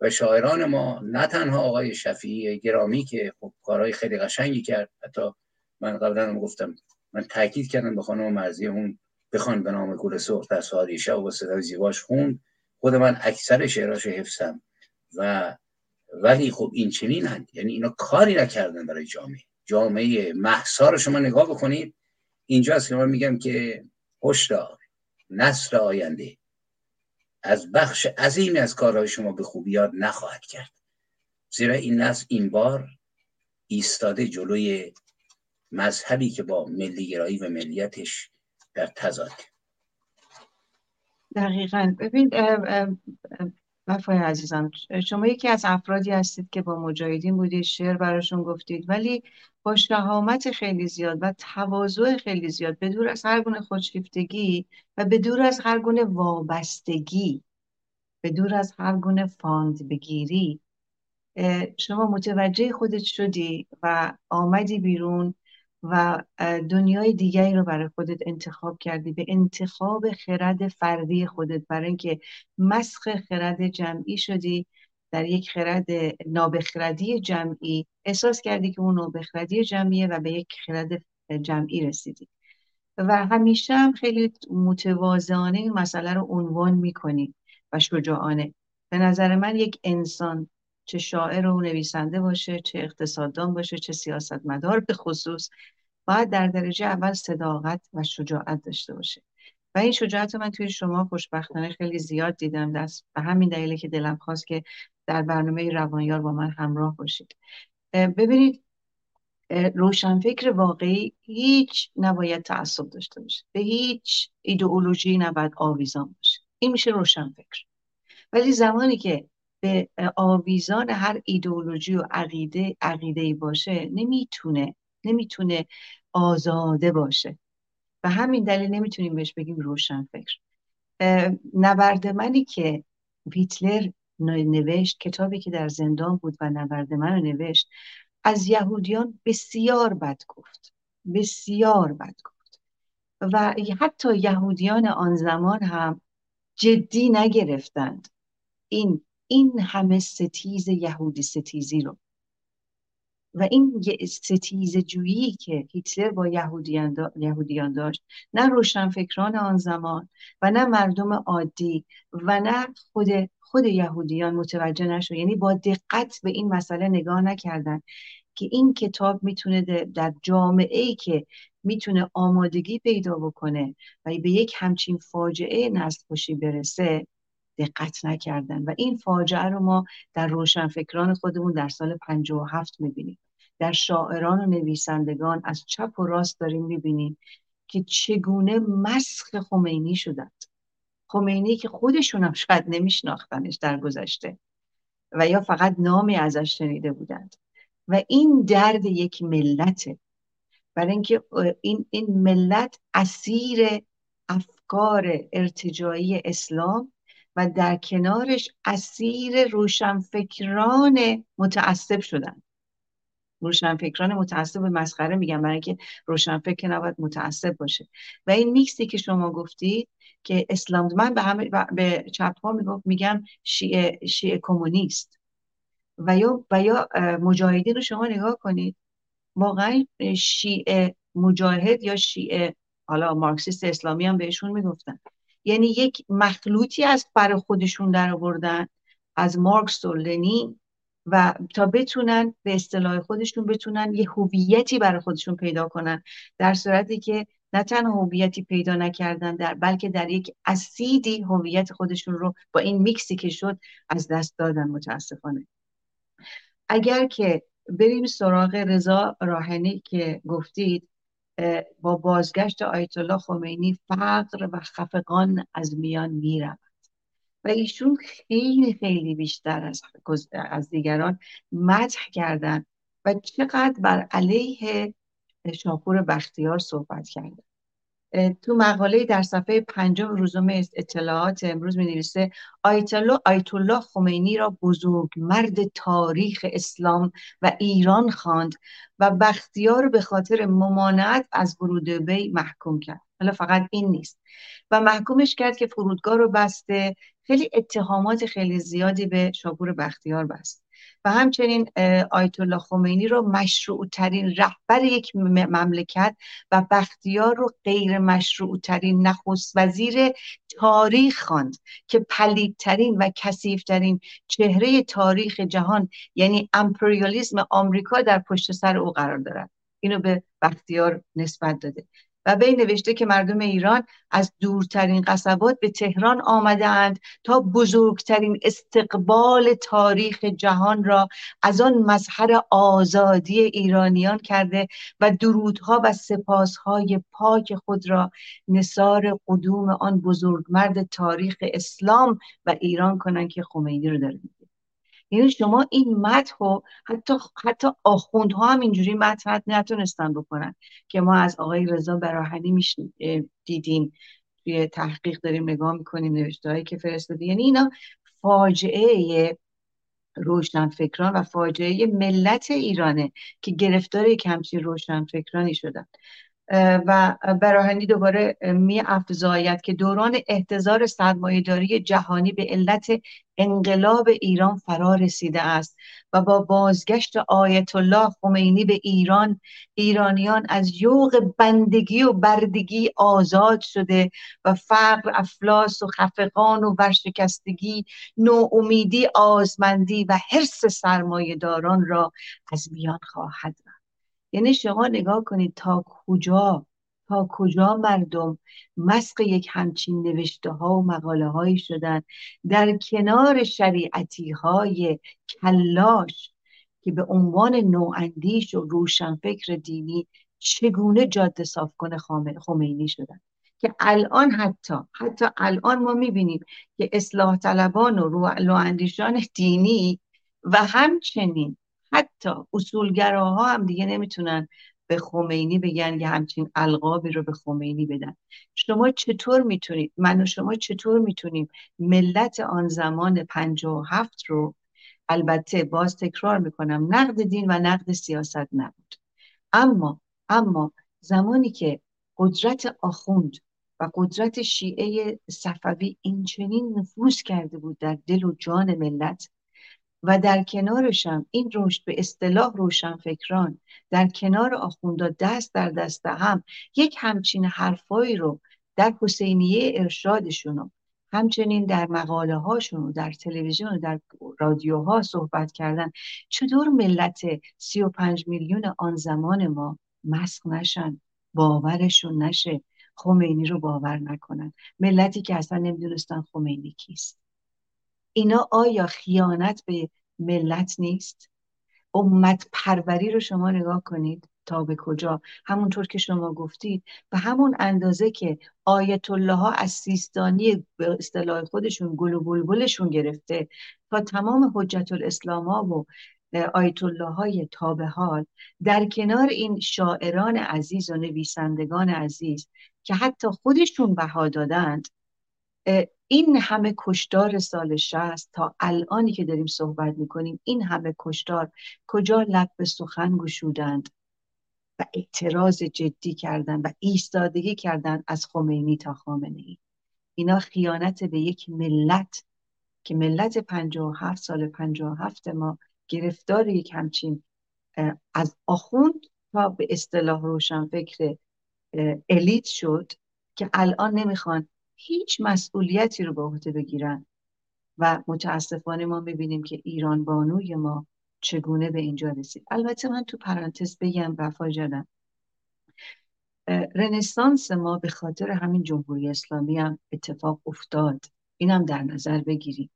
و شاعران ما نه تنها آقای شفیعی گرامی که خب کارهای خیلی قشنگی کرد حتی من قبلا هم گفتم من تاکید کردم به خانم مرزی اون بخوان به نام گل سرخ در ساریشه و با صدای زیباش خون خود من اکثر شعراش حفظم. و ولی خب این چنین یعنی اینا کاری نکردن برای جامعه. جامعه محسا رو شما نگاه بکنید. اینجاست که من میگم که هشدار نسل آینده از بخش عظیمی از کارهای شما به خوبی یاد نخواهد کرد. زیرا این نسل این بار ایستاده جلوی مذهبی که با ملیگرایی و ملیتش در تضاد. دقیقا. ببین وفای عزیزم شما یکی از افرادی هستید که با مجاهدین بودید شعر براشون گفتید ولی با شهامت خیلی زیاد و تواضع خیلی زیاد به دور از هر گونه خودشیفتگی و به دور از هر گونه وابستگی به دور از هر گونه فاند بگیری شما متوجه خودت شدی و آمدی بیرون و دنیای دیگری رو برای خودت انتخاب کردی به انتخاب خرد فردی خودت. برای اینکه مسخ خرد جمعی شدی در یک خرد نابخردی جمعی احساس کردی که اون نابخردی جمعیه و به یک خرد جمعی رسیدی. و همیشه هم خیلی متواضعانه این مسئله رو عنوان می‌کنی و شجاعانه. به نظر من یک انسان چه شاعر و نویسنده باشه چه اقتصاددان باشه چه سیاستمدار به خصوص باید در درجه اول صداقت و شجاعت داشته باشه. و این شجاعت رو من توی شما خوشبختانه خیلی زیاد دیدم دست به همین دلیله که دلم خواست که در برنامه روانیار با من همراه باشید. ببینید روشنفکر واقعی هیچ نباید تعصب داشته باشه. به هیچ ایدئولوژی نباید آویزان باشه. این میشه روشنفکر. ولی زمانی که به آویزان هر ایدئولوژی و عقیده عقیده باشه نمی‌تونه نمی‌تونه آزاده باشه. و همین دلیل نمی‌تونیم بهش بگیم روشنفکر. نبرد منی که هیتلر نوشت کتابی که در زندان بود و نبرد من رو نوشت از یهودیان بسیار بد گفت. بسیار بد گفت. و حتی یهودیان آن زمان هم جدی نگرفتند. این این همه ستیز یهودی ستیزی رو. و این ستیز جویی که هیتلر با یهودیان, یهودیان داشت. نه روشنفکران آن زمان و نه مردم عادی و نه خود خود یهودیان متوجه نشد. یعنی با دقت به این مسئله نگاه نکردن که این کتاب می‌تونه در جامعه ای که می‌تونه آمادگی پیدا بکنه و به یک همچین فاجعه نسل برسه دقت نکردن. و این فاجعه رو ما در روشنفکران خودمون در سال 57 می‌بینیم. در شاعران و نویسندگان از چپ و راست داریم می‌بینیم که چگونه مسخ خمینی شدند. خمینی که خودشون هم شاید نمیشناختنش در گذشته و یا فقط نامی ازش شنیده بودند. و این درد یک ملته برای اینکه این, این ملت اسیر افکار ارتجایی اسلام و در کنارش اسیر روشنفکران متعصب شدن روشنفکران متعصب به مسخره میگم برای اینکه روشنفکر نباید متعصب باشه. و این میکسی که شما گفتید که اسلام من به همه به چپ ها می‌گفت میگم شیعه, شیعه کمونیست. و یا و یا مجاهدین رو شما نگاه کنید واقعا شیعه مجاهد یا شیعه حالا مارکسیست اسلامی هم بهشون می‌گفتن. یعنی یک مخلوطی از بر خودشون در آوردن از مارکس و لنین. و تا بتونن به اصطلاح خودشون بتونن یه هویتی برای خودشون پیدا کنن. در صورتی که نه تنها هویتی پیدا نکردن در بلکه در یک اسیدی هویت خودشون رو با این میکسی که شد از دست دادن متاسفانه. اگر که بریم سراغ رضا راهنی که گفتید با بازگشت آیت الله خمینی فقر و خفقان از میان می‌رود. و ایشون خیلی خیلی بیشتر از, از دیگران مدح کردن و چقدر بر علیه شاپور بختیار صحبت کردن. تو مقاله در صفحه پنجم روزنامه اطلاعات امروز می نویسه آیت الله خمینی را بزرگ مرد تاریخ اسلام و ایران خواند و بختیار به خاطر ممانعت از ورود وی محکوم کرد. حالا فقط این نیست. و محکومش کرد که فرودگاه رو بسته. خیلی اتهامات خیلی زیادی به شاپور بختیار بست. و همچنین آیت الله خمینی رو مشروع ترین رهبر یک مملکت و بختیار رو غیر مشروع ترین نخست وزیر تاریخ خواند که پلیدترین و کسیفترین چهره تاریخ جهان یعنی امپریالیزم آمریکا در پشت سر او قرار دارد. اینو به بختیار نسبت داده. و وی نوشته که مردم ایران از دورترین قصبات به تهران آمده اند تا بزرگترین استقبال تاریخ جهان را از آن مظهر آزادی ایرانیان کرده و درودها و سپاسهای پاک خود را نصار قدوم آن بزرگمرد تاریخ اسلام و ایران کنند که خمینی رو داره. یعنی شما این متن رو حتی حتی آخوندها هم اینجوری متن نتونستن بکنن که ما از آقای رضا براهنی دیدیم. توی تحقیق داریم نگاه می‌کنیم نوشته هایی که فرستاده. یعنی اینا فاجعه روشنفکران و فاجعه ملت ایرانه که گرفتار یک همچین روشنفکرانی شدن. و براهنی دوباره می افزاید که دوران احتضار سرمایهداری جهانی به علت انقلاب ایران فرا رسیده است و با بازگشت آیت الله خمینی به ایران ایرانیان از یوغ بندگی و بردگی آزاد شده و فقر افلاس و خفقان و ورشکستگی نوامیدی آزمندی و حرس سرمایهداران را از میان خواهد یعنی شما نگاه کنید تا کجا تا کجا مردم مسق یک همچین نوشته ها و مقاله هایی شدن. در کنار شریعتی های کلاش که به عنوان نواندیش و روشنفکر دینی چگونه جاده صاف کنه خمینی شدن. که الان حتی حتی الان ما می‌بینیم که اصلاح طلبان و اندیشان دینی و همچنین حتی اصولگراها هم دیگه نمی‌تونن به خمینی بگن یه همچین القابی رو به خمینی بدن. شما چطور می‌تونید من و شما چطور می‌تونیم ملت آن زمان پنجاه و هفت رو البته باز تکرار می‌کنم نقد دین و نقد سیاست نبود. اما اما زمانی که قدرت آخوند و قدرت شیعه صفوی این چنین نفوذ کرده بود در دل و جان ملت و در کنارشم این رشد به اصطلاح روشنفکران در کنار آخوندا دست در دست هم یک همچین حرفایی رو در حسینیه ارشادشون همچنین در مقاله هاشون و در تلویزیون و در رادیوها صحبت کردن. چطور ملت سی و پنج میلیون آن زمان ما مسخ نشن باورشون نشه خمینی رو باور نکنن؟ ملتی که اصلا نمی‌دونستن خمینی کیست. اینا آیا خیانت به ملت نیست؟ امت پروری رو شما نگاه کنید تا به کجا. همونطور که شما گفتید و همون اندازه که آیت الله ها از سیستانی به اصطلاح خودشون گل و بلبلشون گرفته تا تمام حجت الاسلام ها و آیت الله های تابه حال در کنار این شاعران عزیز و نویسندگان عزیز که حتی خودشون بها دادند این همه کشدار سال شست تا الانی که داریم صحبت می‌کنیم این همه کشدار کجا لب به سخن گشودند و اعتراض جدی کردن و ایستادگی کردن از خمینی تا خامنه ای اینا خیانت به یک ملت که ملت 57 سال 57 ما گرفتار یک همچین از آخوند تا به اصطلاح روشن فکر الیت شد که الان نمی‌خوان هیچ مسئولیتی رو به عهده بگیرن. و متاسفانه ما می‌بینیم که ایران بانوی ما چگونه به اینجا رسید. البته من تو پرانتز بگم وفا جانم رنسانس ما به خاطر همین جمهوری اسلامی هم اتفاق افتاد. اینم در نظر بگیریم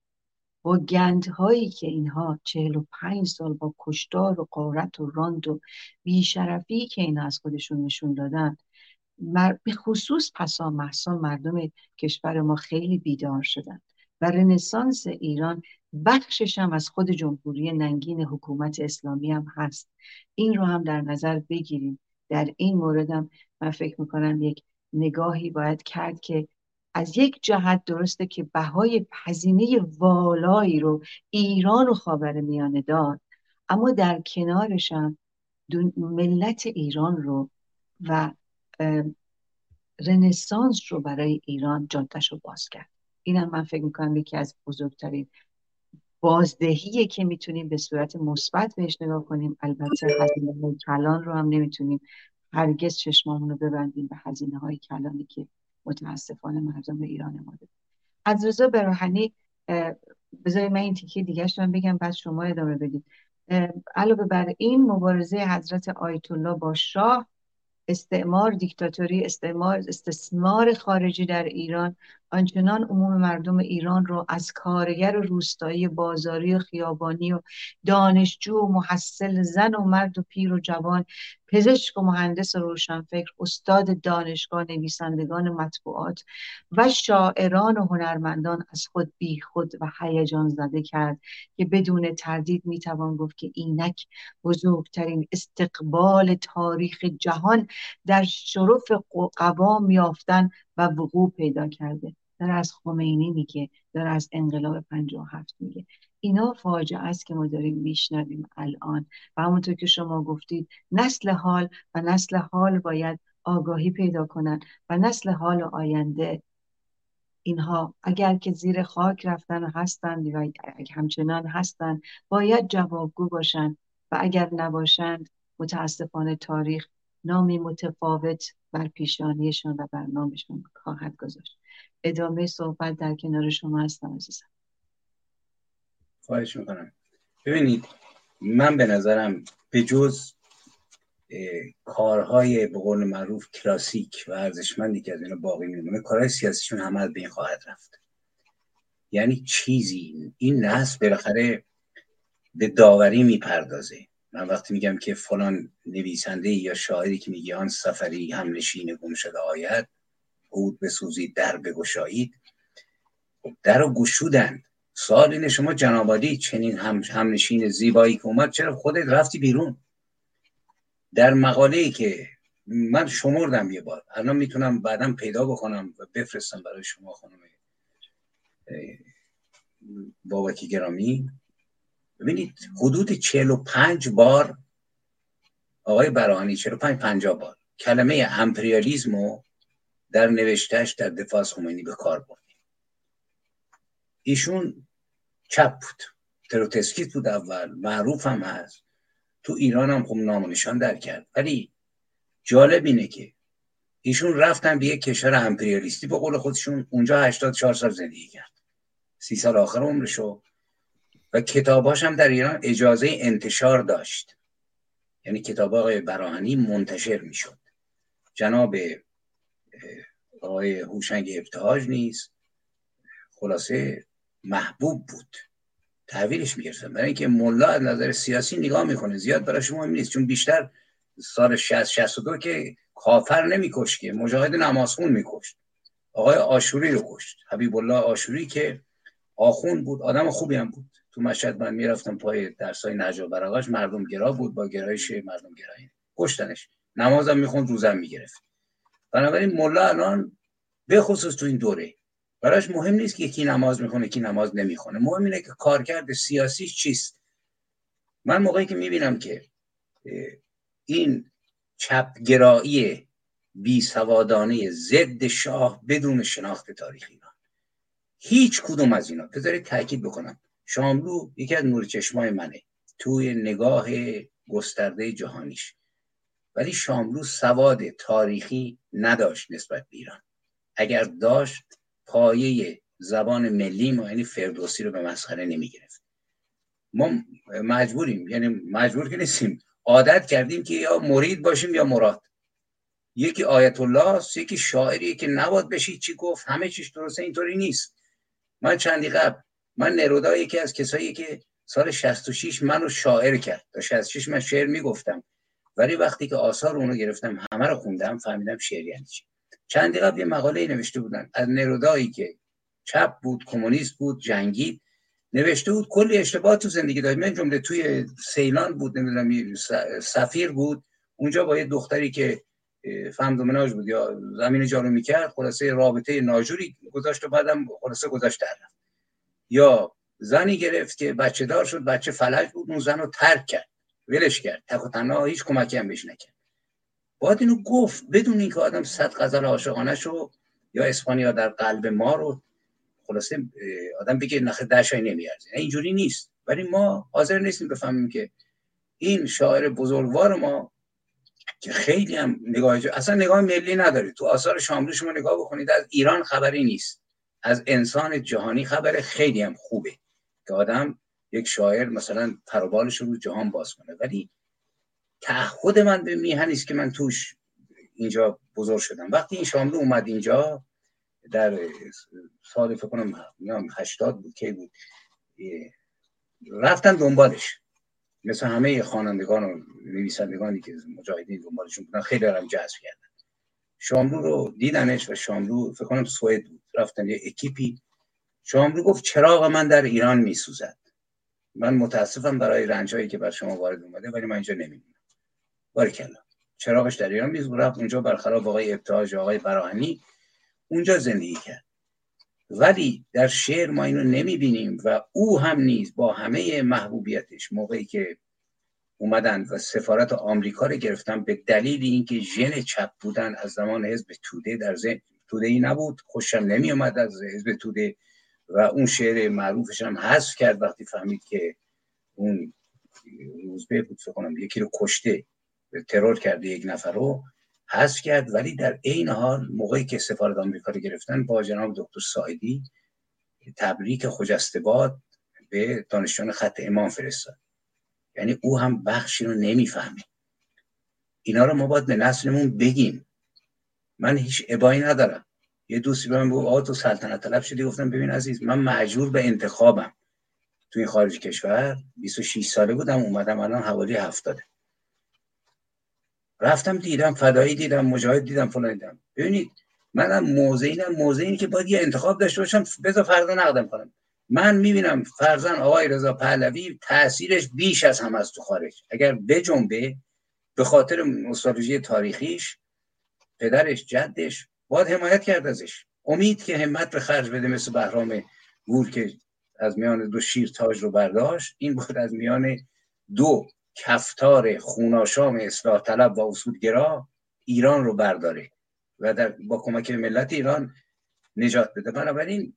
با گندهایی که اینها چهل و پنج سال با کشتار و قارت و راند و بیشرفی که اینا از خودشون نشون دادن به خصوص پسا محسا مردم کشور ما خیلی بیدار شدن و رنسانس ایران بخشش هم از خود جمهوری ننگین حکومت اسلامی هم هست. این رو هم در نظر بگیریم. در این مورد هم من فکر می‌کنم یک نگاهی باید کرد که از یک جهت درسته که بهای هزینه والایی رو ایران و خاور میانه داد اما در کنارش هم ملت ایران رو و رنسانس رو برای ایران جادش رو باز کرد. اینم من فکر می‌کنم یکی از بزرگترین بازدهیه که می‌تونیم به صورت مثبت بهش نگاه کنیم. البته هزینه کلان رو هم نمی‌تونیم هرگز چشمامون رو ببندیم به هزینه های کلانی که متاسفانه مردم ایران ما از رضا براهنی بذارید من این تیکه دیگه من بگم بعد شما ادامه بدید. علاوه بر این مبارزه حضرت آیت الله با شاه استعمار دیکتاتوری استعمار استثمار خارجی در ایران. آنچنان عموم مردم ایران رو از کارگر روستایی بازاری و خیابانی و دانشجو و محصل زن و مرد و پیر و جوان پزشک و مهندس روشنفکر استاد دانشگاه نویسندگان مطبوعات و شاعران و هنرمندان از خود بی خود و هیجان زده کرد که بدون تردید می‌توان گفت که اینک بزرگترین استقبال تاریخ جهان در شرف قوام یافتن و وقوع پیدا کرده. داره از خمینی میگه داره از انقلاب 57 میگه. اینا فاجعه است که ما داریم میشنویم الان. و همونطور که شما گفتید نسل حال و نسل حال باید آگاهی پیدا کنند و نسل حال آینده اینها اگر که زیر خاک رفتن هستند و همچنان هستند باید جوابگو باشند و اگر نباشند متاسفانه تاریخ نامی متفاوت بر پیشانیشان و بر نامشان خواهد گذاشت. ادامه صحبت در کنار شما هستم عزیزم. خواهش می‌کنم ببینید من به نظرم به جز کارهای به قول معروف کلاسیک و ارزشمندی که از اینا باقی میمونه کارهای سیاسیشون همه به این خواهد رفت. یعنی چیزی این نسل بالاخره به داوری می‌پردازه. من وقتی میگم که فلان نویسنده یا شاعری که میگه آن سفری هم نشین گم شده آید بود بسوزید در بگشایید در رو گشودند. سوال اینه شما جنابالی چنین هم همنشین زیبایی که اومد چرا خودت رفتی بیرون؟ در مقاله ای که من شمردم یه بار. الان می‌تونم بعدم پیدا بکنم و بفرستم برای شما خانم بابکی گرامی. ببینید حدود 45 بار آقای برانی 45 50 بار کلمه امپریالیزم رو در نوشتهش در دفاع از خمینی به کار برد. ایشون چپ بود. تروتسکیت بود اول معروف هم هست. تو ایران هم خب نام نشان در کرد. ولی جالب اینه که ایشون رفتن به یک کشور امپریالیستی به قول خودشون اونجا 84 سال زندگی کرد. سی سال آخر عمرشو. و کتاباش هم در ایران اجازه انتشار داشت. یعنی کتاب آقای براهنی منتشر می‌شد. جناب آقای هوشنگ ابتهاج نیست خلاصه محبوب بود. تحویلش می‌گرفتن برای اینکه ملا از نظر سیاسی نگاه می‌کنه زیاد برای شما نیست چون بیشتر سال 60 62 که کافر نمیکش که مجاهد نمازخون میکشت. آقای آشوری رو کشت. حبیب الله آشوری که آخون بود آدم خوبی هم بود. تو مشهد من می‌رفتم پای درسای نجا براغاش مردم گرا بود با گرایش مردم گرایی. کشتنش. نمازم می‌خوند روزم می‌گرفت. بنابراین ملا الان به خصوص تو این دوره براش مهم نیست که یکی نماز می‌خونه یکی نماز نمی‌خونه. مهم اینه که کارکرد سیاسی چیست. من موقعی که می‌بینم که این چپگرایی بی سوادانه ضد شاه بدون شناخت تاریخی ایران. هیچ کدوم از اینا. بذارید تاکید بکنم. شاملو یکی از نور چشمای منه. توی نگاه گسترده جهانیش. ولی شاملو سواد تاریخی نداشت نسبت به ایران. اگر داشت پایه زبان ملی ما یعنی فردوسی رو به مسخره نمی گرفت ما مجبوریم یعنی مجبور که نیستیم. عادت کردیم که یا مرید باشیم یا مراد. یکی آیت الله است یکی شاعری که نباد بشی چی گفت همه چیش درسته اینطوری نیست. من چندی قبل من نرودا یکی از کسایی که سال 66 منو شاعر کرد. تا 66 من شعر می‌گفتم. ولی وقتی که آثار اونو گرفتم همه رو خوندم فهمیدم شعر یعنی چی. چندی قبل یه مقاله نوشته بودن. از نرودایی که چپ بود کمونیست بود جنگید. نوشته بود کلی اشتباه تو زندگی داشت. من جمله توی سیلان بود نمی‌دونم سفیر بود. اونجا با یه دختری که فهم دومناج بود یا زمین جارو می‌کرد خلاصه رابطه ناجوری گذاشت و بعدم خلاصه گذاشت در یا زنی گرفت که بچه دار شد بچه فلج بود اون زن رو ترک کرد. ولش کرد. تک و تنها هیچ کمکی هم بهش نکرد. باید اینو گفت بدون اینکه آدم صد غزل عاشقانه شو یا اسپانیا در قلب ما رو خلاصه آدم بگه نخه دشای نمیارزه. اینجوری نیست. ولی ما حاضر نیستیم بفهمیم که این شاعر بزرگوار ما که خیلی هم نگاه اصلا نگاه ملی نداره تو آثار شاملو شما نگاه بکنید از ایران خبری نیست. از انسان جهانی خبر خیلی هم خوبه که آدم یک شاعر مثلا پروبالش رو جهان باز کنه. ولی تعهد من به میهن است که من توش اینجا بزرگ شدم. وقتی این شاملو اومد اینجا در سال فکر کنم 80 بود کی بود رفتن دنبالش. مثل همه خوانندگان و نویسندگانی که مجاهدین دنبالشون بودن خیلی دارم جذب کردن. شاملو رو دیدنش و شاملو فکر کنم سوئد بود. رفتن یه اکیپی. شاملو گفت چراغ من در ایران میسوزد. من متاسفم برای رنجایی که بر شما وارد اومده ولی من اینجا نمی‌بینم باریکلا چراغش در ایران میز رفت اونجا برخلاف آقای ابتهاج آقای براهنی اونجا زندگی کرد. ولی در شعر ما اینو نمی‌بینیم و او هم نیز با همه محبوبیتش موقعی که اومدن و سفارت آمریکا رو گرفتن به دلیل اینکه ژن چپ بودن از زمان حزب توده در ذهن توده ای نبود خوشم نمی اومد از حزب توده و اون شعر معروفش هم حذف کرد وقتی فهمید که اون روزبه بود فکر کنم یکی رو کشته. ترور کرده یک نفر رو حذف کرد. ولی در عین حال موقعی که سفارت آمریکا رو گرفتن با جناب دکتر سایدی تبریک خجسته به دانشجویان خط امام فرستاد. یعنی او هم بخشی رو نمی‌فهمه. اینا رو ما باید به نسلمون بگیم. من هیچ ابایی ندارم. یه دوستی به من گفت تو سلطنت طلب شدی؟ گفتم ببین عزیز من مجبور به انتخابم. تو این خارج کشور 26 ساله بودم اومدم الان حوالی هفتاده. رفتم دیدم فدایی دیدم مجاهد دیدم فلان دیدم. ببینید منم موضعینم موضعینی که باید یه انتخاب داشته باشم بذار فردا نقدم کنم. من می‌بینم فرزن آقای رضا پهلوی تاثیرش بیش از هم از تو خارج. اگر بجنبه به خاطر نوستالژی تاریخیش پدرش جدش باید حمایت کرد ازش. امید که همت به خرج بده مثل بهرام گور که از میان دو شیر تاج رو برداشت این بود از میان دو کفتار خوناشام اصلاح طلب و اصولگرا ایران رو برداره و در با کمک ملت ایران نجات بده. بنابراین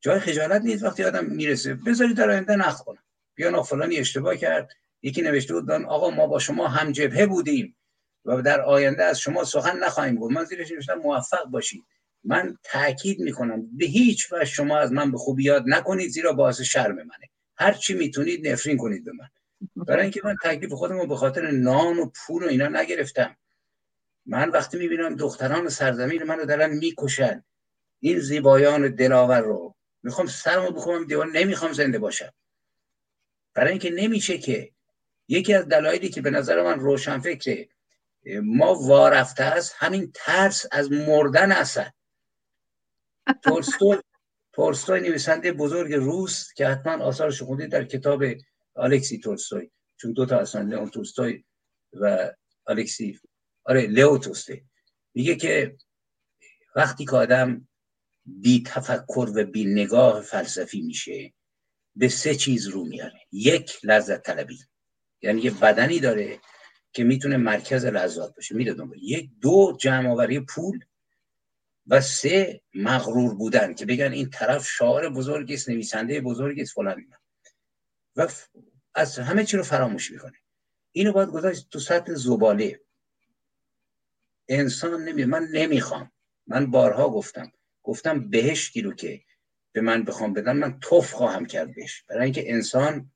جای خجالت نیست. وقتی آدم می‌رسه بذارید در آینده نخ کنم بیا فلانی اشتباه کرد یکی نوشته بود آقا ما با شما هم جبهه بودیم و در آینده از شما سخن نخواهیم گفت. من زیرش نوشتم موفق باشید. من تاکید می‌کنم به هیچ وجه شما از من به خوبی یاد نکنید زیرا باعث شرم منه. هر چی می‌تونید نفرین کنید به من. برای اینکه من تکلیف خودم رو به خاطر نان و پول و اینا نگرفتم. من وقتی می‌بینم دختران سرزمین منو دارن می‌کشن این زیبایان دلاور رو می‌خوام سرمو بخوام دیوار نمی‌خوام زنده باشم. برای اینکه نمیشه که یکی از دلایلی که به نظر من روشن فکره ما وارفته است همین ترس از مردن تولستوی تولستوی نویسنده بزرگ روس که حتما آثارش خوندید در کتاب الکسی تولستوی چون دو تا هستن لئون تولستوی و الکسی آره لئو تولستوی میگه که وقتی که آدم بی تفکر و بی نگاه فلسفی میشه به سه چیز رو میاره یک لذت طلبی یعنی یه بدنی داره که می‌تونه مرکز لذات باشه میره دنبال یک دو جمع آوری پول و سه مغرور بودن که بگن این طرف شاعر بزرگی است نویسنده بزرگی است فلان و از همه چی رو فراموش می‌کنه. اینو باید گذاشت تو سطح زباله. انسان نمی من نمی‌خوام. من بارها گفتم. گفتم بهشتی رو که به من بخوام بدن. من توف خواهم کرد بهش. برای اینکه انسان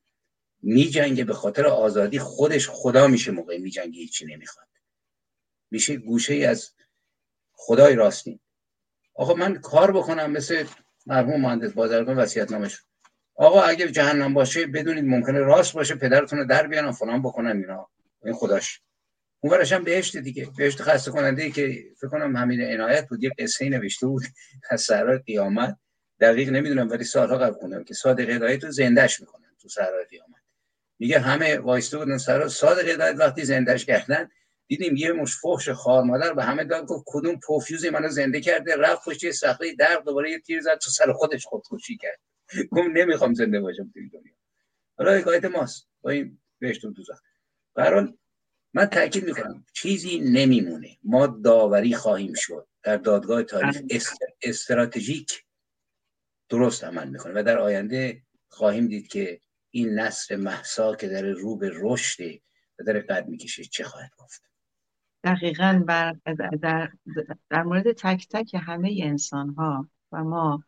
میجنگه به خاطر آزادی. خودش خدا میشه موقع میجنگه. هیچی نمی‌خواد. میشه گوشه ای از خدای راستین. آقا من کار بکنم. مثل مرحوم مهندس بازرگان وصیت نامش آقا اگه جهنم باشه بدونید ممکنه راست باشه پدرتون رو در بیان فلان بکنن اینا. این خداش. اون هم بهشت دیگه. بهشت خسته کننده ای که فکر کنم همین عنایت بود. یه قصه نوشته بود. از سهرای قیامت. دقیق نمی‌دونم ولی سالها قبل خوندم که صادق هدایت رو زندش می‌کنن تو سهرای قیامت. میگه همه وایسته بودن سر صادق هدایت وقتی زندش کردن دیدیم یه مش فحش خار مادر به همه داد گفت کدوم پوفیوز منو زنده کرده؟ رفت پشت صخره در دوباره یه تیر زد تو سر خودش خودکشی کرد. گفت نمی‌خوام زنده باشم تو دنیا. حالا حکایت ماست. با این بهشت و دوزخ من تاکید می‌کنم چیزی نمیمونه. ما داوری خواهیم شد. در دادگاه تاریخ استراتژیک درست عمل می‌کنه و در آینده خواهیم دید که این نصر محسا که در رو به رشد و در قد می‌کشه چه خواهد گفت. دقیقا بر در, در مورد تک تک همه انسان ها و ما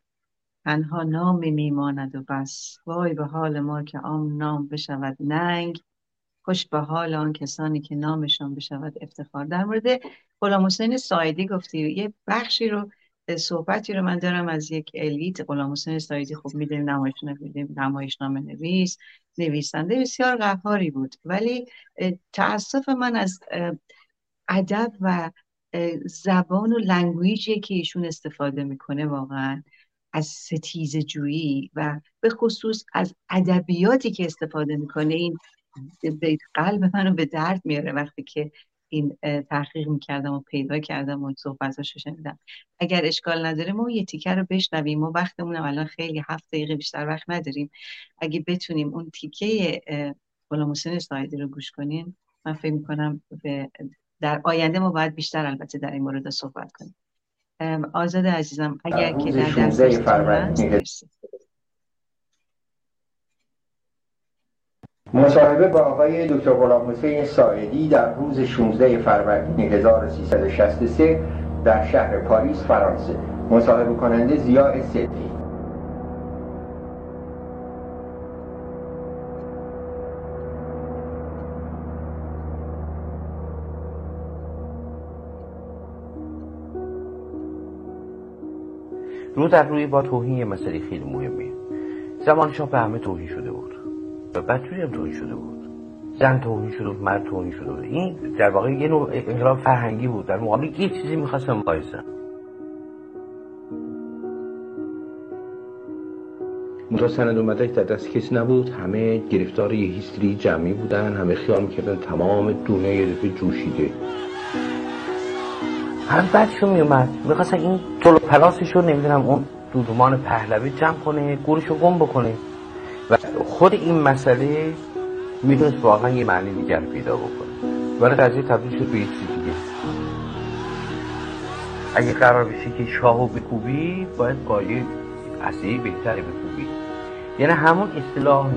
تنها نام میماند و بس. وای به حال ما که آم نام بشود ننگ خوش به حال آن کسانی که نامشان بشود افتخار. در مورد غلام حسین سایدی گفتی یه بخشی رو صحبتی رو من دارم از یک الیت غلام حسین سایدی. خب می‌دونیم نمایش نمایشنامه نویس نویسنده بسیار قهاری بود. ولی تاسف من از ادب و زبان و language ی که ایشون استفاده می‌کنه واقعا. از ستیز جویی و به خصوص از ادبیاتی که استفاده می‌کنه این به قلب منو به درد میاره وقتی که این تحقیق می‌کردم و پیدا کردم و صحبتاشو شنیدم. اگر اشکال نداره ما یه تیکه رو بشنویم. ما وقتمون الان خیلی هفت دقیقه بیشتر وقت نداریم. اگه بتونیم اون تیکه غلام حسین سایدی رو گوش کنیم من فکر می‌کنم به در آینده ما باید بیشتر البته در این مورد صحبت کنیم. آزاد عزیزم اگر که در مصاحبه با آقای دکتر غلام حسین ساعدی در روز 16 فروردین 1363 در شهر پاریس فرانسه. مصاحبه کننده زیاء صدقی رو در روی با توهین یه مسئله خیلی مهمه زمان شاه به همه توهین شده بود. و بچوری هم توهین شده بود. زن توهین شده بود مرد توهین شده بود. این در واقع یه نوع انقلاب فرهنگی بود. در مقابل یه چیزی می‌خواستم بایستم منتها سند و مدرک در دست کسی نبود. همه گرفتار یه هیستری جمعی بودن. همه خیال می‌کردن تمام دونه یه دفعه جوشیده. هم بعدشون میومد. می‌خواستن این طول پلاسش رو نمی‌دونم اون دودمان پهلوی جمع کنه گورشو گم بکنه. و خود این مسئله می‌تونست واقعا یه معنی دیگر پیدا بکنه. ولی قضیه تبدیل شد به یه دیگه. اگه قرار بشه که شاهو بکوبی باید با یه اصلی بهتری بکوبی. یعنی همون اصطلاح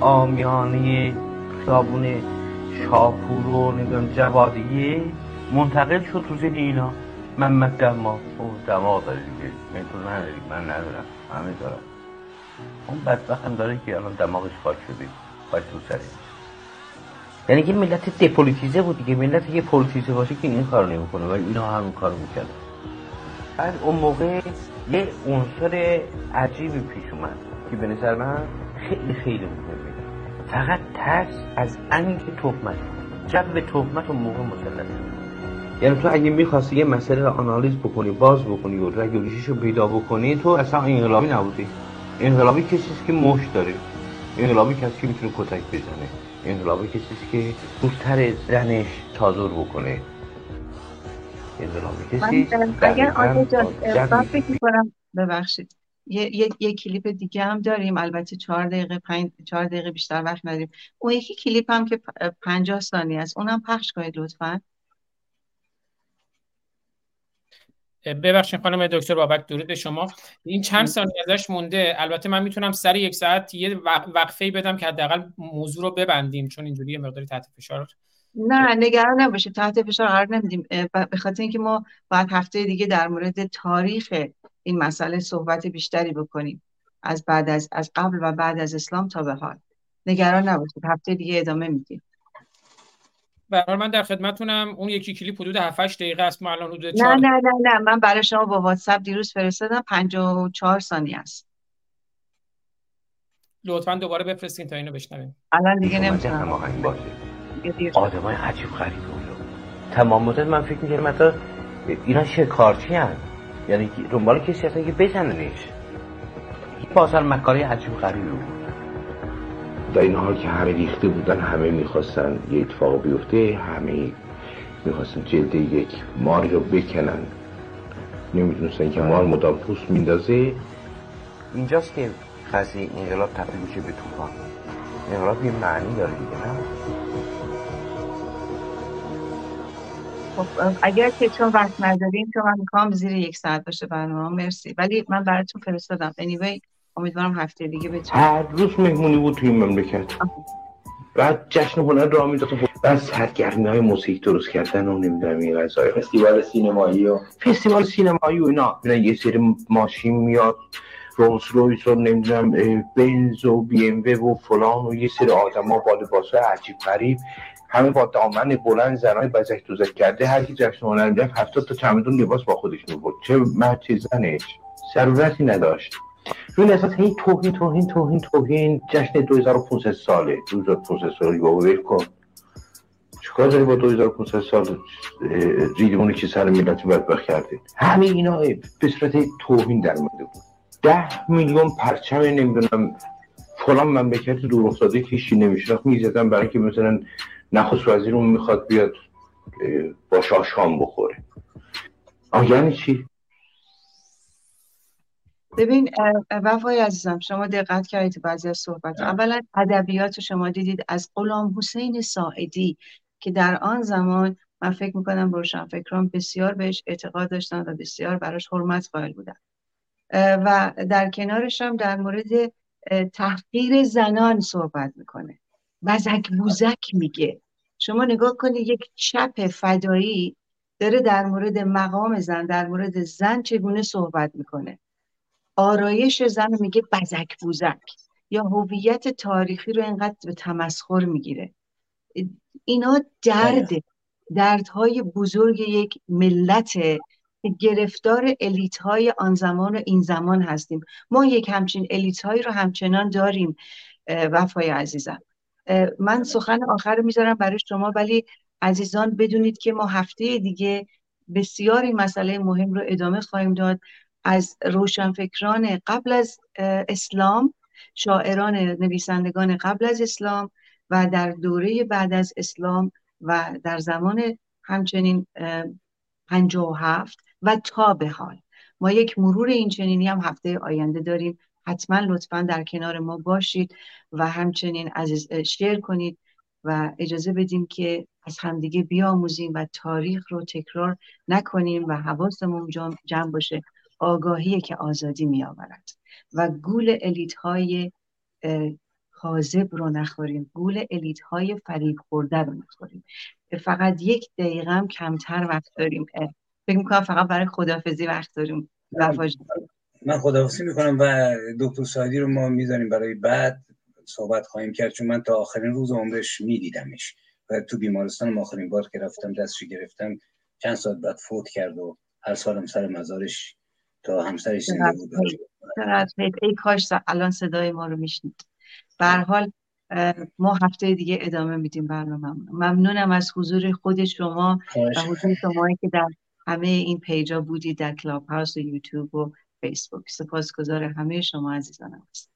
آمیانه خیابون شاپور و نمی‌دونم جوادیه منتقل شد تو ذهن اینا. من دما او دما داره دیگه. من تو نداری. من ندارم. همه دارم. اون بدبخت هم داره که الان دماغش خاک شده. خاک تو سری یعنی که ملت دپولیتیزه بود دیگه. ملت یه پولیتیزه باشه که این کار نمی‌کنه. و اینا هم کار می‌کرد بعد اون موقع یه عنصر عجیبی پیش اومد که به نظر من خیلی خیلی مهمه. فقط ترس از انگ تهمت. جو تهمت اون موقع مسلط. یعنی تو اگه می‌خواستی یه مسئله رو آنالیز بکنی باز بکنی و رگولیشش رو پیدا بکنی تو اصلا انقلابی نبودی. انقلابی کسی که مش داره. انقلابی کسی که می‌تونه کتک بزنه. انقلابی کسی که دوستر زنش تازور بکنه. انقلابی کسی اگر آنجا فکر کنم ببخشید. یه, یه،, یه کلیپ دیگه هم داریم. البته چهار دقیقه پنج چهار دقیقه بیشتر وقت نداریم. اون یکی کلیپ هم که پنجاه ثانیه است. اونم پخش کنید لطفا. ببخشید خانم دکتر بابک درود به شما. این چند ثانیه ازش مونده. البته من می‌تونم سر یک ساعت یه وقفه بدم که حداقل موضوع رو ببندیم چون اینجوری مقداری تحت فشار. نه نگران نباشه تحت فشار قرار نمیدیم. به خاطر اینکه ما بعد هفته دیگه در مورد تاریخ این مسئله صحبت بیشتری بکنیم. از بعد از از قبل و بعد از اسلام تا به حال. نگران نباشید هفته دیگه ادامه میدیم. برای من در خدمتونم. اون یکی کلیپ حدود 7 8 دقیقه است. ما الان حدود 4 نه نه نه نه. من برای شما با واتساپ دیروز فرستادم. 54 ثانیه است. لطفا دوباره بفرستین تا اینو بشنویم. الان دیگه نمی‌تونم. هماهنگ باشه آدمای عجیب غریب بود تمام مدت من فکر می‌کردم مثلا اینا شکارچی هست یعنی دنبال کسی هستن که بزننش بازار مکاری عجیب غریبی بود. در این حال که همه ریخته بودن همه می‌خواستن یه اتفاق بیفته همه می‌خواستن جلد یک ماری رو بکنن. نمی‌دونستن که مار مدام پوست میندازه. اینجاست که قضیه انقلاب تبدیل میشه به طوفان. انقلاب یه معنی داره دیگه نه؟ خب اگر که چون وقت نداریم چون من می‌خوام زیر یک ساعت باشه برنامه مرسی. ولی من براتون فرستادم. Anyway امیدوارم هفته دیگه بتونم هر روز مهمونی بود توی مملکت. بعد جشن هنر را می‌دادن بعد سرگرمی های موسیقی درست کردن و نمی‌دونم این غذای. فستیوال سینمایی و فستیوال سینمایی و اینا. یه سری ماشین میاد. رولز رویس و نمی‌دونم بنز و بی ام و فلان و یه سری آدم ها با لباس عجیب غریب. همه با دامن بلند زنای بزک دوزک کرده. هر کی جشن هنر می‌رفت هفتاد تا چمدون لباس با خودش می‌برد. چه مرد چه زنش. ضرورتی نداشت. روی اساس این توهین توهین توهین توهین. جشن 2500 ساله. 2500 سالی بابا ول کن. چیکار داری با 2500 سال؟ ریدمونی که سر ملت بدبخت کرده همه اینا به صورت توهین در مده بود. ده میلیون پرچم نمی‌دونم فلان مملکت دور افتاده که هیچی نمیشناخت. می‌زدن برای که مثلا نخست وزیر اون می‌خواد بیاد با شاه شام بخوره. آه یعنی چی؟ ببین وفای عزیزم شما دقت کردید بعضی از صحبت اولا ادبیات شما دیدید از غلام حسین ساعدی که در آن زمان من فکر می‌کنم روشنفکران بسیار بهش اعتقاد داشتن و بسیار براش حرمت قائل بودن. و در کنارش هم در مورد تحقیر زنان صحبت می‌کنه. بزک بوزک میگه. شما نگاه کنید یک چپ فدایی داره در مورد مقام زن در مورد زن چگونه صحبت می‌کنه. آرایش زن میگه بزک بوزک. یا هویت تاریخی رو اینقدر به تمسخر می‌گیره. اینا درد دردهای بزرگ یک ملت گرفتار الیت های آن زمان و این زمان هستیم. ما یک همچین الیت هایی رو همچنان داریم وفای عزیزم. من سخن آخر رو می‌ذارم برای شما ولی عزیزان بدونید که ما هفته دیگه بسیار این مسئله مهم رو ادامه خواهیم داد. از روشنفکران قبل از اسلام شاعران نویسندگان قبل از اسلام و در دوره بعد از اسلام و در زمان همچنین پنجاه و هفت و تا به حال. ما یک مرور این چنینی هم هفته آینده داریم. حتما لطفا در کنار ما باشید و همچنین عزیز شیر کنید و اجازه بدیم که از همدیگه بیاموزیم و تاریخ رو تکرار نکنیم و حواسمون جمع باشه. آگاهی که آزادی می آورد و گول الیت های کاذب رو نخوریم. گول الیت های فریب خورده رو نخوریم. فقط یک دقیقه هم کمتر وقت داریم. فکر می‌کنم فقط برای خدافزی وقت داریم. من خدافزی می‌کنم و دکتر سایدی رو ما می‌ذاریم برای بعد صحبت خواهیم کرد چون من تا آخرین روز عمرش میدیدمش. و تو بیمارستان آخرین بار که رفتم دستش گرفتم چند ساعت بعد فوت کرد و هر سالم سر مزارش تا همسرش زنده بود ای کاش الان صدای ما رو میشنید. به حال ما هفته دیگه ادامه میدیم برنامه ممنونم از حضور خود شما و حضور شما که در همه این پیجا بودید در کلاب هاوس و یوتیوب و فیسبوک. سپاسگزار همه شما عزیزانم هستم.